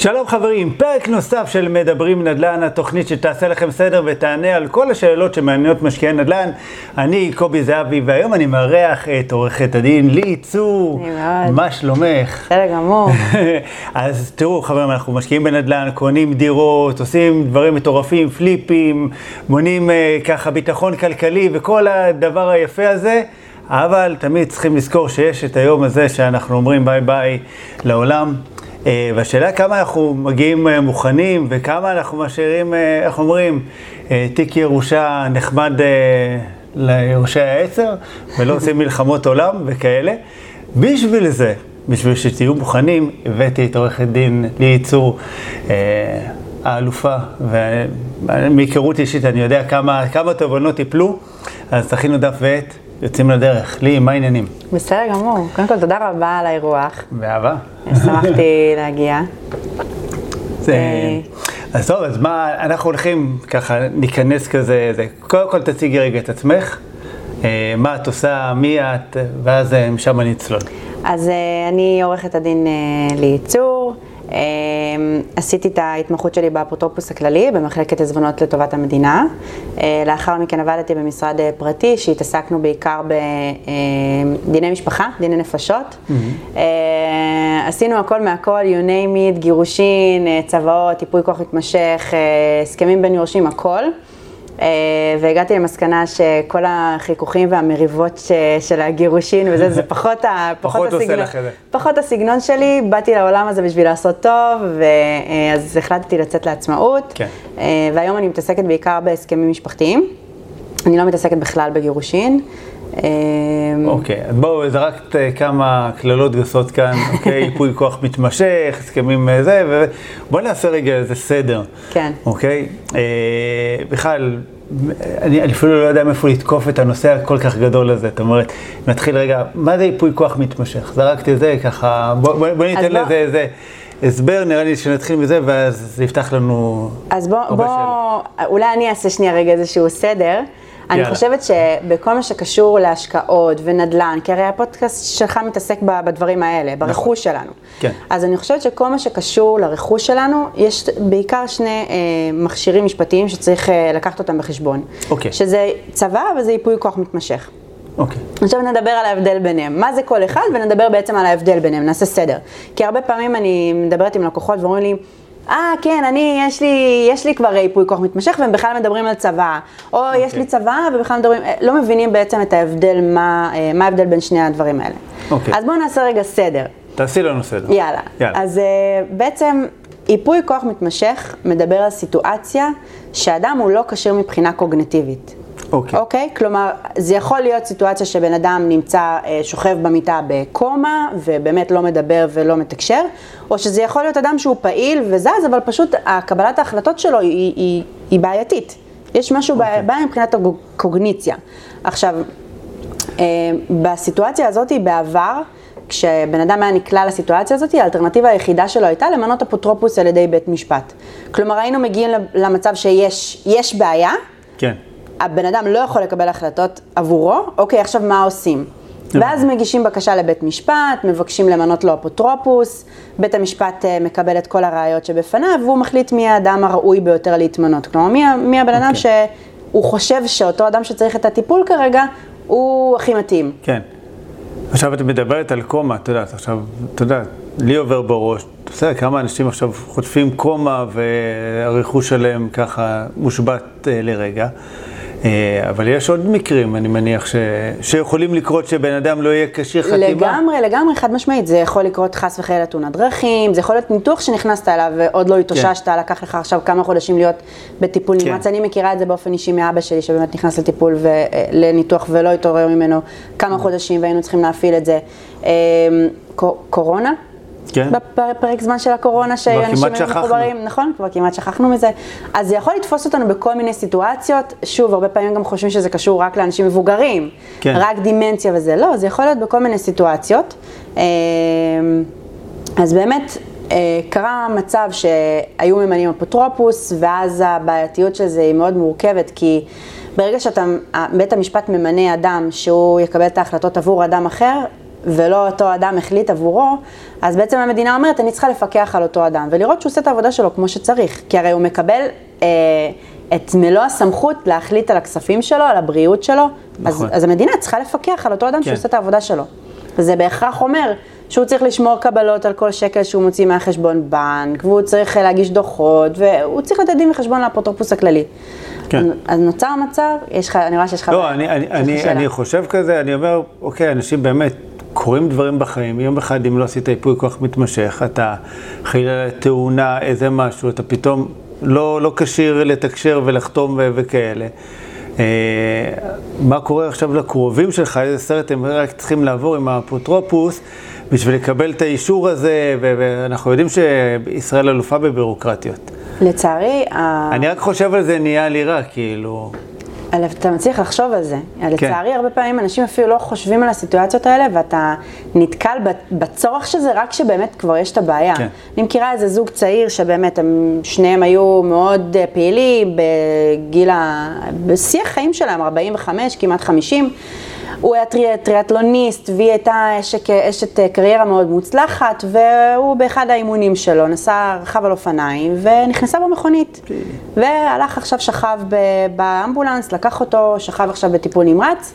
שלום חברים, פרק נוסף של מדברים נדל"ן, התוכנית שתעשה לכם סדר ותענה על כל השאלות שמעניינות משקיעי נדל"ן. אני קובי זהבי, והיום אני מארח את עורכת הדין ליהי צור. מה שלומך? בסדר גמור. אז תראו חברים, אנחנו משקיעים בנדל"ן, קונים דירות, עושים דברים מטורפים, פליפים, בונים אה, ככה ביטחון כלכלי וכל הדבר היפה הזה. אבל תמיד צריכים לזכור שיש את היום הזה שאנחנו אומרים ביי ביי לעולם. אה, והשאלה כמה אנחנו מגיעים אה, מוכנים וכמה אנחנו משאירים, אה, איך אומרים, תיק ירושה נחמד ליורשי העצר ולא עושים מלחמות עולם וכאלה. בשביל זה, בשביל שתהיו מוכנים, הבאתי את עורכת דין לי צור, האלופה, ומהיכרות אישית אני יודע כמה, כמה תובנות יפלו, אז תכינו דף ועט. יוצאים לדרך. לי, מה העניינים? בסדר גמור. קודם כל, תודה רבה על האירוח. באהבה. שמחתי להגיע. זה... אה, אז טוב, אז מה, אנחנו הולכים ככה, ניכנס כזה, זה, קודם כל תציגי רגע את עצמך, אה, מה את עושה, מי את, ואז אה, משם נצלול. אז אני עורכת הדין לייצור. אמ, עשיתי את ההתמחות שלי באפוטרופוס הכללי, במחלקת עזבונות לטובת המדינה. אה, לאחר מכן עבדתי במשרד אה, פרטי, שהתעסקנו בעיקר בדיני אה, משפחה, דיני נפשות. Mm-hmm. עשינו הכל מהכל, you name it, גירושין, צוואות, טיפוי כוח מתמשך, הסכמים בין יורשים, הכל. אה, והגעתי למסקנה שכל החיכוכים והמריבות של הגירושין וזה, זה פחות, ה, פחות, פחות הסגנון, פחות הסגנון שלי, באתי לעולם הזה בשביל לעשות טוב, ואז החלטתי לצאת לעצמאות, כן. אה, והיום אני מתעסקת בעיקר בהסכמים משפחתיים, אני לא מתעסקת בכלל בגירושין. אה, אוקיי, אז בואו, זרקת כמה קללות גסות כאן, אוקיי, ייפוי כוח מתמשך, הסכמים זה, ובואו נעשה רגע איזה סדר. כן. אוקיי? בכלל, אני, אני אפילו לא יודע מאיפה לתקוף את הנושא הכל כך גדול הזה. זאת אומרת, נתחיל רגע, מה זה ייפוי כוח מתמשך? זרקתי את זה ככה, בוא, בוא, בוא ניתן לזה איזה הסבר, נראה לי שנתחיל מזה, ואז זה יפתח לנו אז בוא, בוא, אולי אני אעשה שנייה רגע איזשהו סדר. אני. חושבת שבכל מה שקשור להשקעות ונדל"ן, כי הרי הפודקאסט שלך מתעסק בדברים האלה, נכון. ברכוש שלנו. כן. אז אני חושבת שכל מה שקשור לרכוש שלנו, יש בעיקר שני אה, מכשירים משפטיים שצריך אה, לקחת אותם בחשבון. אוקיי. שזה צבא וזה ייפוי כוח מתמשך. אוקיי. עכשיו נדבר על ההבדל ביניהם. מה זה כל אחד ונדבר בעצם על ההבדל ביניהם, נעשה סדר. כי הרבה פעמים אני מדברת עם לקוחות ואומרים לי, אה, כן, אני, יש לי, יש לי כבר ייפוי כוח מתמשך, והם בכלל מדברים על צבא. או okay. יש אוקיי. לי צבא, ובכלל מדברים, אה, לא מבינים בעצם את ההבדל, מה, אה, מה ההבדל בין שני הדברים האלה. אוקיי. אז בואו נעשה רגע סדר. תעשי לנו סדר. יאללה. יאללה. אז בעצם, ייפוי כוח מתמשך מדבר על סיטואציה שאדם הוא לא כשיר מבחינה קוגנטיבית. אוקיי. אוקיי? כלומר, זה יכול להיות סיטואציה שבן אדם נמצא, אה, שוכב במיטה בקומה, ובאמת לא מדבר ולא מתקשר, או שזה יכול להיות אדם שהוא פעיל וזז, אבל פשוט קבלת ההחלטות שלו היא, היא, היא בעייתית. יש משהו אוקיי. בעיה מבחינת הקוגניציה. עכשיו, אה, בסיטואציה הזאת, בעבר, כשבן אדם היה נקלע לסיטואציה הזאת, האלטרנטיבה היחידה שלו הייתה למנות אפוטרופוס על ידי בית משפט. כלומר, היינו מגיעים למצב שיש בעיה, כן. הבן אדם לא יכול לקבל החלטות עבורו, אוקיי, עכשיו מה עושים? ואז מגישים בקשה לבית משפט, מבקשים למנות לו אפוטרופוס, בית המשפט אה, מקבל את כל הראיות שבפניו, והוא מחליט מי האדם הראוי ביותר להתמנות. כלומר, מי, מי הבן אדם okay. אוקיי. שהוא חושב שאותו אדם שצריך את הטיפול כרגע, הוא הכי מתאים. כן. עכשיו את מדברת על קומה, את יודעת, עכשיו, את יודעת, לי עובר בראש, בסדר, כמה אנשים עכשיו חוטפים קומה והרכוש שלהם ככה מושבת אה, לרגע. אה, אבל יש עוד מקרים, אני מניח, ש... שיכולים לקרות שבן אדם לא יהיה כשיר חתימה. לגמרי, לגמרי, חד משמעית. זה יכול לקרות חס וחלילה תאונת דרכים, זה יכול להיות ניתוח שנכנסת אליו ועוד לא התאוששת, כן. לקח לך עכשיו כמה חודשים להיות בטיפול כן. נמרץ. אני מכירה את זה באופן אישי מאבא שלי, שבאמת נכנס לטיפול ו... לניתוח ולא התעורר ממנו כמה mm. חודשים והיינו צריכים להפעיל את זה. אה, קורונה, כן. בפרק זמן של הקורונה, שאנשים היו מחוברים, נכון? כבר כמעט שכחנו מזה. אז זה יכול לתפוס אותנו בכל מיני סיטואציות. שוב, הרבה פעמים גם חושבים שזה קשור רק לאנשים מבוגרים, כן. רק דימנציה וזה. לא, זה יכול להיות בכל מיני סיטואציות. אמ, אז באמת, אה, קרה מצב שהיו ממנים אפוטרופוס, ואז הבעייתיות של זה היא מאוד מורכבת, כי ברגע שאתה, בית המשפט ממנה אדם שהוא יקבל את ההחלטות עבור אדם אחר, ולא אותו אדם החליט עבורו, אז בעצם המדינה אומרת, אני צריכה לפקח על אותו אדם, ולראות שהוא עושה את העבודה שלו כמו שצריך, כי הרי הוא מקבל אה, את מלוא הסמכות להחליט על הכספים שלו, על הבריאות שלו, נכון. אז, אז המדינה צריכה לפקח על אותו אדם כן. שעושה את העבודה שלו. וזה בהכרח אומר שהוא צריך לשמור קבלות על כל שקל שהוא מוציא מהחשבון בנק, והוא צריך אה, להגיש דוחות, והוא צריך לתת דין וחשבון לאפוטרופוס הכללי. כן. אז נוצר מצב, יש לך, אני רואה שיש לך... לא, אני, אני, אני. אני חושב כזה, אני אומר, אוקיי, אנשים באמת, קורים דברים בחיים, יום אחד אם לא עשית ייפוי כוח מתמשך, אתה חלילה תאונה, איזה משהו, אתה פתאום לא, לא כשיר לתקשר ולחתום ו- וכאלה. אה, מה קורה עכשיו לקרובים שלך, איזה סרט הם רק צריכים לעבור עם האפוטרופוס בשביל לקבל את האישור הזה, ו- ואנחנו יודעים שישראל אלופה בבירוקרטיות. לצערי, אני רק חושב על זה, נהיה לי רע, כאילו... אבל אתה מצליח לחשוב על זה. כן. לצערי, הרבה פעמים אנשים אפילו לא חושבים על הסיטואציות האלה, ואתה נתקל בצורך של זה רק כשבאמת כבר יש את הבעיה. כן. אני מכירה איזה זוג צעיר שבאמת, הם, שניהם היו מאוד אה, פעילים בגיל ה... בשיא החיים שלהם, 45, כמעט 50. הוא היה טרי, טריאטלוניסט, והיא הייתה אשת, אשת אה, קריירה מאוד מוצלחת, והוא באחד האימונים שלו נסע, רכב על אופניים, ונכנסה במכונית. והלך עכשיו, שכב ב- באמבולנס, לקח אותו, שכב עכשיו בטיפול נמרץ,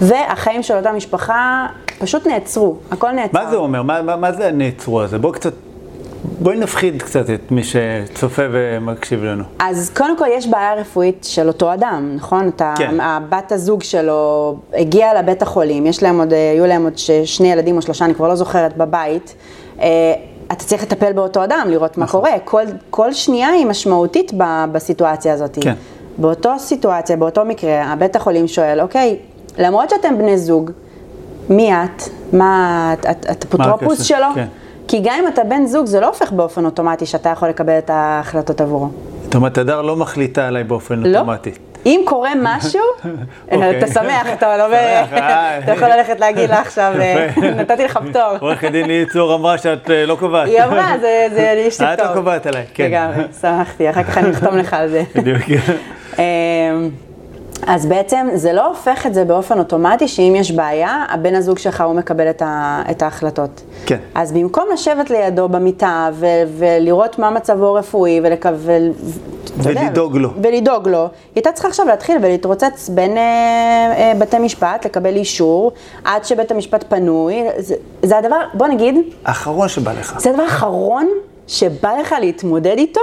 והחיים של אותה משפחה פשוט נעצרו, הכל נעצר. מה זה אומר? מה, מה, מה זה הנעצרו הזה? בואו קצת, בואי נפחיד קצת את מי שצופה ומקשיב לנו. אז קודם כל יש בעיה רפואית של אותו אדם, נכון? אתה, כן. הבת הזוג שלו הגיעה לבית החולים, יש להם עוד, היו להם עוד שני ילדים או שלושה, אני כבר לא זוכרת, בבית. אה, אתה צריך לטפל באותו אדם, לראות מה נכון. קורה. כל, כל שנייה היא משמעותית ב, בסיטואציה הזאת. כן. באותו סיטואציה, באותו מקרה, הבית החולים שואל, אוקיי, למרות שאתם בני זוג, מי את? מה, את, אפוטרופוס? שלו? כן. כי גם אם אתה בן זוג, זה לא הופך באופן אוטומטי שאתה יכול לקבל את ההחלטות עבורו. זאת אומרת, הדר לא מחליטה עליי באופן לא. אוטומטי. אם קורה משהו, אוקיי. אתה שמח, אתה לא... שמח, אה. אתה יכול ללכת להגיד לה עכשיו, אה. נתתי לך פטור. עורכת דין ליהי צור אמרה שאת אה, לא קובעת. היא אמרה, זה יש לי את פטור. לא קובעת עליי, כן. לגמרי, שמחתי, אחר כך אני אחתום לך על זה. בדיוק. אז בעצם זה לא הופך את זה באופן אוטומטי שאם יש בעיה, הבן הזוג שלך הוא מקבל את, ה, את ההחלטות. כן. אז במקום לשבת לידו במיטה ו, ולראות מה מצבו הרפואי ולקבל... ולדאוג לו. ולדאוג לו, היא הייתה צריכה עכשיו להתחיל ולהתרוצץ בין אה, אה, בתי משפט, לקבל אישור, עד שבית המשפט פנוי. זה, זה הדבר, בוא נגיד, האחרון שבא לך. זה הדבר האחרון שבא לך להתמודד איתו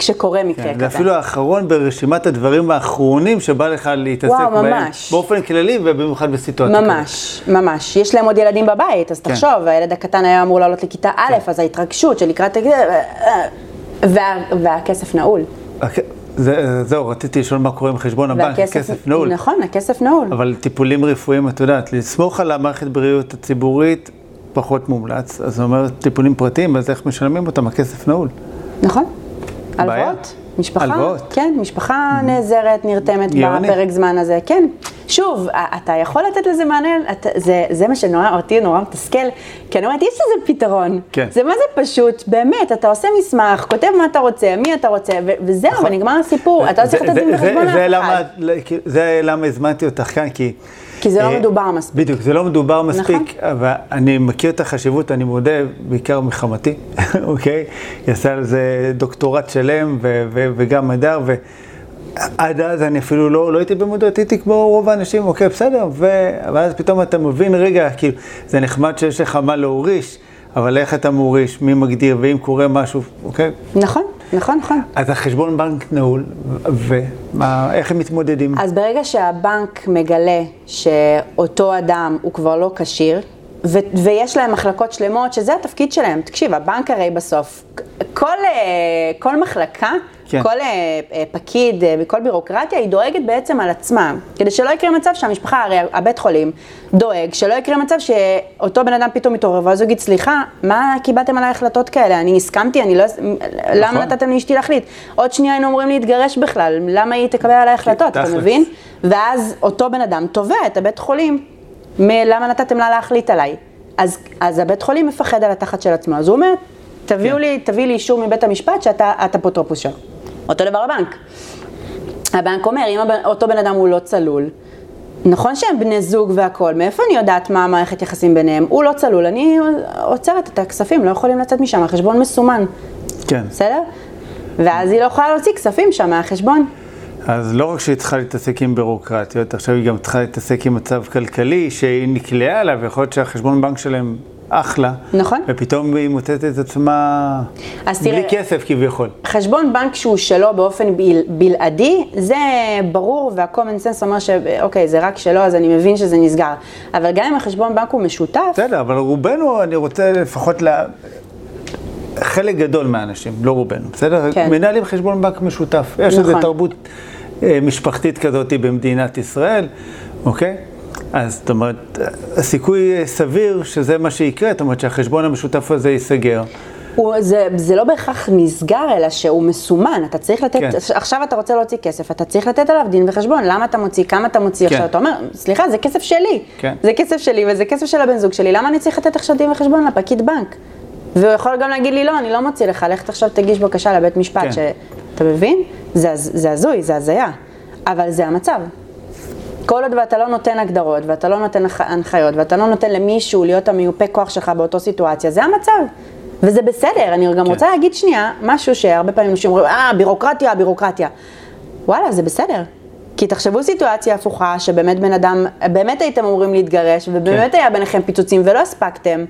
כשקורה מקרה כן, כזה. זה אפילו האחרון ברשימת הדברים האחרונים שבא לך להתעסק וואו, בהם. ממש. באופן כללי ובמיוחד בסיטואציה. ממש, ממש. יש להם עוד ילדים בבית, אז כן. תחשוב, הילד הקטן היה אמור לעלות לכיתה א', אז ההתרגשות של לקראת... וה, והכסף נעול. זה- זהו, רציתי לשאול מה קורה עם חשבון הבנק, הכסף נעול. נכון, הכסף נעול. אבל טיפולים רפואיים, את יודעת, לסמוך על המערכת בריאות הציבורית פחות מומלץ. אז זה אומר טיפולים פרטיים, אז איך משלמים אותם? הכסף נעול. נכון. הלוואות. משפחה, הלוואות. כן, משפחה נעזרת, נרתמת גאוני. בפרק זמן הזה, כן. שוב, אתה יכול לתת לזה מענה, אתה, זה, זה מה שנורא, אותי נורא מתסכל, כי אני אומרת, יש לזה פתרון. כן. זה מה זה פשוט, באמת, אתה עושה מסמך, כותב מה אתה רוצה, מי אתה רוצה, ו- וזהו, ונגמר הסיפור, אתה לא צריך נכון. לתת דין זה- זה לאף אחד. זה למה הזמנתי אותך כאן, כי... כי זה לא אה, מדובר מספיק. בדיוק, זה לא מדובר מספיק, נכון. אבל אני מכיר את החשיבות, אני מודה, בעיקר מחמתי, אוקיי? היא עשה על זה דוקטורט שלם, וגם הדר, ועד אז אני אפילו לא, לא הייתי במודעות, הייתי כמו רוב האנשים, אוקיי, בסדר, ו- ואז פתאום אתה מבין, רגע, כאילו, זה נחמד שיש לך מה להוריש, אבל איך אתה מוריש, מי מגדיר, ואם קורה משהו, אוקיי? נכון, נכון, נכון. אז החשבון בנק נעול, ואיך הם מתמודדים? אז ברגע שהבנק מגלה שאותו אדם הוא כבר לא כשיר, ו- ויש להם מחלקות שלמות שזה התפקיד שלהם, תקשיב, הבנק הרי בסוף, כל, אה, כל מחלקה, כן. כל אה, אה, פקיד אה, וכל בירוקרטיה, היא דואגת בעצם על עצמה, כדי שלא יקרה מצב שהמשפחה, הרי הבית חולים דואג, שלא יקרה מצב שאותו בן אדם פתאום מתעורר, ואז הוא יגיד, סליחה, מה קיבלתם עליי החלטות כאלה? אני הסכמתי, אני לא... למה נכון. נתתם לאשתי להחליט? עוד שנייה היינו אמורים להתגרש בכלל, למה היא תקבל עליי החלטות, אתה. מבין? ואז אותו בן אדם תובע את הבית חולים, מלמה נתתם לה להחליט עליי. אז, אז הבית חולים מפחד על התחת של עצמו, אז הוא אומר, תביאו כן. לי, תביא לי אישור מבית המשפט שאתה את אפוטרופוס שלו. אותו דבר הבנק. הבנק אומר, אם אותו בן אדם הוא לא צלול, נכון שהם בני זוג והכול, מאיפה אני יודעת מה המערכת יחסים ביניהם? הוא לא צלול, אני עוצרת את הכספים, לא יכולים לצאת משם, החשבון מסומן. כן. בסדר? ואז היא לא יכולה להוציא כספים שם מהחשבון. אז לא רק שהיא צריכה להתעסק עם בירוקרטיות, עכשיו היא גם צריכה להתעסק עם מצב כלכלי שהיא נקלעה אליו, ויכול להיות שהחשבון בנק שלהם אחלה. נכון. ופתאום היא מוצאת את עצמה בלי תראה- כסף כביכול. חשבון בנק שהוא שלו באופן בל, בלעדי, זה ברור וה-common sense אומר שאוקיי, זה רק שלו, אז אני מבין שזה נסגר. אבל גם אם החשבון בנק הוא משותף, בסדר, אבל רובנו, אני רוצה לפחות ל... חלק גדול מהאנשים, לא רובנו, בסדר? כן. מנהלים חשבון בנק משותף. יש איזו נכון. תרבות אה, משפחתית כזאת במדינת ישראל, אוקיי? אז זאת אומרת, הסיכוי סביר שזה מה שיקרה, זאת אומרת שהחשבון המשותף הזה ייסגר. הוא, זה, זה לא בהכרח נסגר, אלא שהוא מסומן. אתה צריך לתת, כן. עכשיו אתה רוצה להוציא כסף, אתה צריך לתת עליו דין וחשבון. למה אתה מוציא, כמה אתה מוציא כן. עכשיו? אתה אומר, סליחה, זה כסף שלי. כן. זה כסף שלי וזה כסף של הבן זוג שלי, למה אני צריך לתת עכשיו דין וחשבון לפקיד בנק? והוא יכול גם להגיד לי, לא, אני לא מוציא לך, לך עכשיו תגיש בקשה לבית משפט. כן. ש... אתה מבין? זה, זה הזוי, זה הזיה. אבל זה המצב. כל עוד ואתה לא נותן הגדרות, ואתה לא נותן הנח- הנחיות, ואתה לא נותן למישהו להיות המיופה כוח שלך באותו סיטואציה, זה המצב. וזה בסדר, אני גם כן. רוצה להגיד שנייה, משהו שהרבה פעמים אנשים אומרים, אה, בירוקרטיה, בירוקרטיה. וואלה, זה בסדר. כי תחשבו סיטואציה הפוכה, שבאמת בן אדם, באמת הייתם אמורים להתגרש, ובאמת כן. היה ביניכם פיצוצים ולא הספקתם,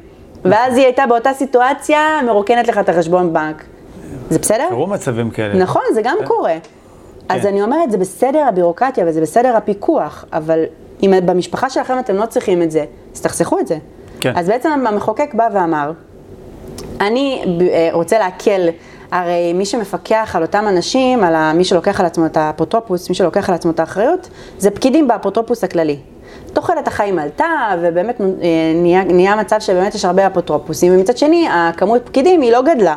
ואז היא הייתה באותה סיטואציה, מרוקנת לך את החשבון בנק. זה בסדר? קרו מצבים כאלה. נכון, זה גם קורה. אז כן. אני אומרת, זה בסדר הבירוקרטיה וזה בסדר הפיקוח, אבל אם במשפחה שלכם אתם לא צריכים את זה, אז תחסכו את זה. כן. אז בעצם המחוקק בא ואמר, אני אה, רוצה להקל, הרי מי שמפקח על אותם אנשים, על מי שלוקח על עצמו את האפוטרופוס, מי שלוקח על עצמו את האחריות, זה פקידים באפוטרופוס הכללי. תוחלת החיים עלתה, ובאמת אה, נהיה, נהיה מצב שבאמת יש הרבה אפוטרופוסים, ומצד שני, הכמות פקידים היא לא גדלה.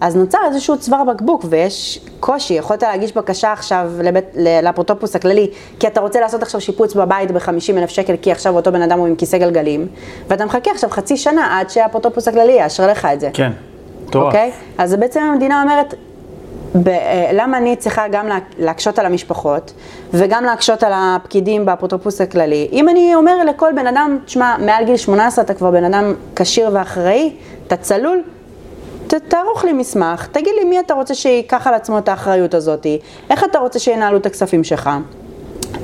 אז נוצר איזשהו צוואר בקבוק ויש קושי, יכולת להגיש בקשה עכשיו לבית, לאפוטרופוס הכללי, כי אתה רוצה לעשות עכשיו שיפוץ בבית ב-50 אלף שקל, כי עכשיו אותו בן אדם הוא עם כיסא גלגלים, ואתה מחכה עכשיו חצי שנה עד שהאפוטרופוס הכללי יאשר לך את זה. כן, מטורף. אוקיי? אז בעצם המדינה אומרת, ב, אה, למה אני צריכה גם לה, להקשות על המשפחות וגם להקשות על הפקידים באפוטרופוס הכללי? אם אני אומר לכל בן אדם, תשמע, מעל גיל 18 אתה כבר בן אדם כשיר ואחראי, אתה צלול, ת, תערוך לי מסמך, תגיד לי מי אתה רוצה שייקח על עצמו את האחריות הזאת, איך אתה רוצה שינהלו את הכספים שלך,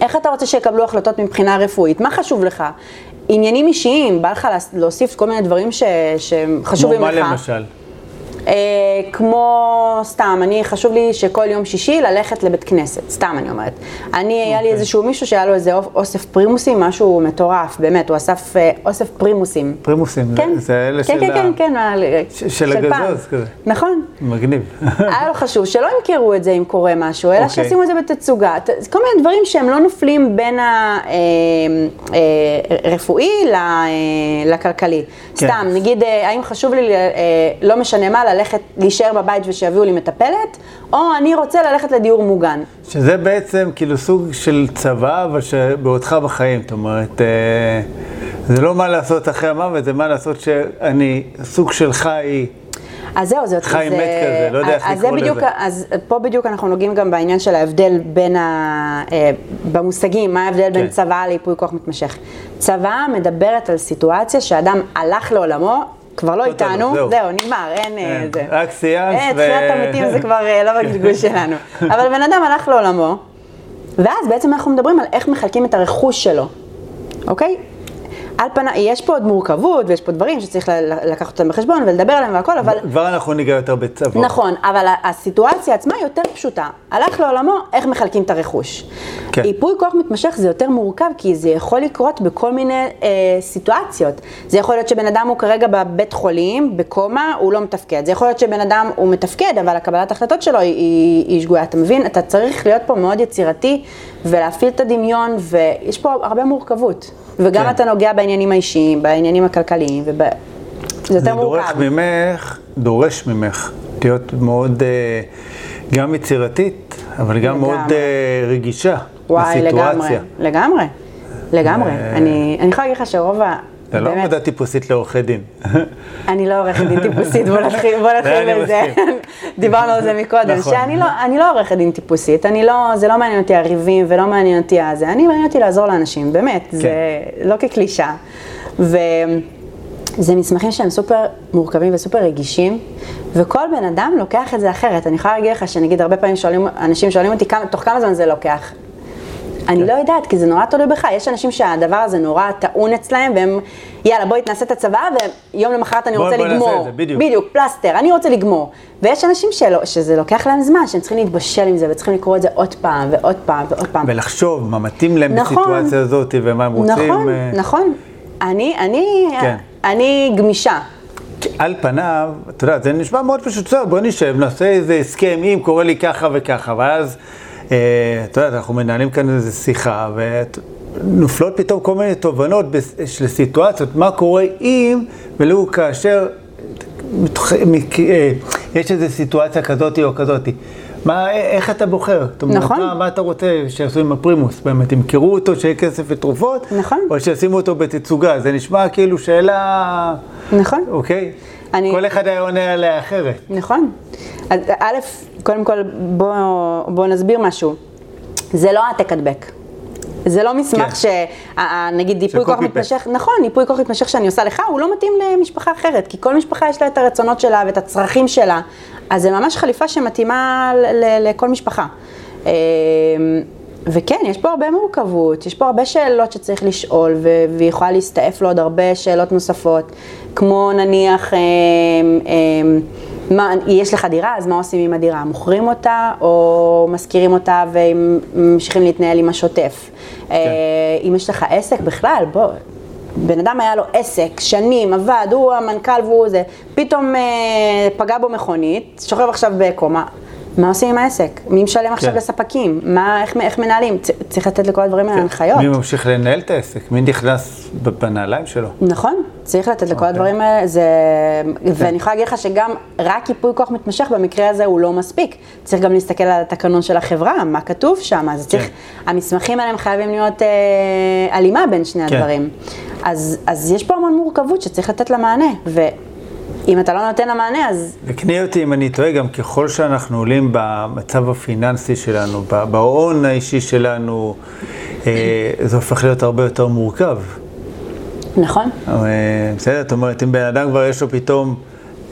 איך אתה רוצה שיקבלו החלטות מבחינה רפואית, מה חשוב לך? עניינים אישיים, בא לך להוסיף כל מיני דברים ש, שהם חשובים כמו לך. מה למשל? אה, כמו, סתם, אני, חשוב לי שכל יום שישי ללכת לבית כנסת, סתם אני אומרת. אני, היה לי אוקיי. איזשהו מישהו שהיה לו איזה אוסף פרימוסים, משהו מטורף, באמת, הוא אסף אה, אוסף פרימוסים. פרימוסים, כן, זה אלה כן, של כן, ה- כן, כן, ש- של. הגזוז כזה. נכון. מגניב. היה לו חשוב שלא ימכרו את זה אם קורה משהו, אלא אוקיי. שישימו את זה בתצוגה. כל מיני דברים שהם לא נופלים בין הרפואי לכלכלי. כן. סתם, נגיד, אה, האם חשוב לי, אה, לא משנה מה, ללכת, להישאר בבית ושיביאו לי מטפלת, או אני רוצה ללכת לדיור מוגן. שזה בעצם כאילו סוג של צבא, אבל שבעודך בחיים, זאת אומרת, אה, זה לא מה לעשות אחרי המוות, זה מה לעשות שאני, סוג של חי, אז זהו, זה... חי מת כזה, לא יודע איך לקרוא בדיוק, לזה. אז פה בדיוק אנחנו נוגעים גם בעניין של ההבדל בין ה... אה, במושגים, מה ההבדל בין כן. צוואה לייפוי כוח מתמשך. צוואה מדברת על סיטואציה שאדם הלך לעולמו, כבר לא איתנו, זהו. נגמר, אין אה, אין, זה. רק סיימת אה, ו- תחיית המתים זה כבר אה, לא בגלגול שלנו. אבל בן אדם הלך לעולמו, ואז בעצם אנחנו מדברים על איך מחלקים את הרכוש שלו, אוקיי? על פניו, יש פה עוד מורכבות ויש פה דברים שצריך לקחת אותם בחשבון ולדבר עליהם והכל, אבל כבר אנחנו ניגע יותר בצבא. נכון, אבל הסיטואציה עצמה יותר פשוטה. הלך לעולמו, איך מחלקים את הרכוש. כן. ייפוי כוח מתמשך זה יותר מורכב, כי זה יכול לקרות בכל מיני אה, סיטואציות. זה יכול להיות שבן אדם הוא כרגע בבית חולים, בקומה, הוא לא מתפקד. זה יכול להיות שבן אדם הוא מתפקד, אבל הקבלת ההחלטות שלו היא, היא, היא שגויה. אתה מבין? אתה צריך להיות פה מאוד יצירתי ולהפעיל את הדמיון, ויש פה הרבה מורכבות. וגם כן. אתה נוגע בעניינים האישיים, בעניינים הכלכליים, וב... זה יותר זה מורכב. דורש ממך, דורש ממך להיות מאוד, אה, גם יצירתית, אבל גם מאוד לגמרי. אה, רגישה וואי, לגמרי, לסיטואציה. לגמרי, לגמרי. ו- אני, אני יכולה להגיד לך שרוב ה... זה לא. עבודה טיפוסית לעורכי דין. אני לא עורכת דין טיפוסית, בוא נתחיל, זה. מסכים. דיברנו על זה מקודם, נכון. שאני לא, לא עורכת דין טיפוסית, אני לא, זה לא מעניין אותי הריבים ולא מעניין אותי הזה, אני מעניין אותי לעזור לאנשים, באמת, זה לא כקלישאה. וזה מסמכים שהם סופר מורכבים וסופר רגישים, וכל בן אדם לוקח את זה אחרת. אני יכולה להגיד לך שנגיד הרבה פעמים שואלים, אנשים שואלים אותי כמה, תוך כמה זמן זה לוקח. אני כן. לא יודעת, כי זה נורא תלוי בך. יש אנשים שהדבר הזה נורא טעון אצלהם, והם, יאללה, בואי תעשה את הצבא, ויום למחרת אני בוא- רוצה בוא נעשה לגמור. את זה, בדיוק. בדיוק, פלסטר, אני רוצה לגמור. ויש אנשים שלא, שזה לוקח להם זמן, שהם צריכים להתבשל עם זה, וצריכים לקרוא את זה עוד פעם, ועוד פעם, ועוד פעם. ולחשוב מה מתאים להם נכון. בסיטואציה הזאת ומה הם רוצים. נכון, אה, נכון. אני, אני, כן. אני גמישה. על פניו, אתה יודע, זה נשמע מאוד פשוט, בוא נשב, נעשה איזה הסכם, אם קורה לי ככה וככה, ואז, אה, אתה יודע, אנחנו מנהלים כאן איזו שיחה, ונופלות פתאום כל מיני תובנות של סיטואציות, מה קורה אם, ולו כאשר אה, יש איזו סיטואציה כזאת או כזאת. מה, איך אתה בוחר? נכון. מה, מה אתה רוצה שיעשו עם הפרימוס? באמת, ימכרו אותו, שיהיה כסף ותרופות? נכון. או שישימו אותו בתצוגה? זה נשמע כאילו שאלה... נכון. אוקיי? אני- כל אחד היה עונה עליה אחרת. נכון. אז א', קודם כל בוא, בוא נסביר משהו. זה לא העתק הדבק. זה לא מסמך כן. שנגיד ייפוי כוח. מתמשך, נכון, ייפוי כוח מתמשך שאני עושה לך, הוא לא מתאים למשפחה אחרת, כי כל משפחה יש לה את הרצונות שלה ואת הצרכים שלה, אז זה ממש חליפה שמתאימה לכל משפחה. אמ, וכן, יש פה הרבה מורכבות, יש פה הרבה שאלות שצריך לשאול, ו- והיא יכולה להסתעף לעוד הרבה שאלות נוספות, כמו נניח, אמ, אמ, מה, יש לך דירה, אז מה עושים עם הדירה? מוכרים אותה או משכירים אותה וממשיכים להתנהל עם השוטף? אה, אם יש לך עסק בכלל, בוא, בן אדם היה לו עסק, שנים, עבד, הוא המנכ"ל והוא זה, פתאום אה, פגע בו מכונית, שוכב עכשיו בקומה. מה עושים עם העסק? מי משלם עכשיו כן. לספקים? מה, איך, איך מנהלים? צ- צריך לתת לכל הדברים האלה הנחיות. מי ממשיך לנהל את העסק? מי נכנס בנעליים שלו? נכון, צריך לתת לכל אוקיי. הדברים האלה, זה... ואני יכולה להגיד לך שגם רק ייפוי כוח מתמשך במקרה הזה הוא לא מספיק. צריך גם להסתכל על התקנון של החברה, מה כתוב שם, אז צריך... כן. המסמכים האלה חייבים להיות אה, הלימה בין שני כן. הדברים. אז, אז יש פה המון מורכבות שצריך לתת לה מענה, ואם אתה לא נותן לה מענה, אז וקני אותי אם אני טועה, גם ככל שאנחנו עולים במצב הפיננסי שלנו, בהון האישי שלנו, אה, זה הופך להיות הרבה יותר מורכב. נכון? אה, בסדר? זאת אומרת, אם בן אדם כבר יש לו פתאום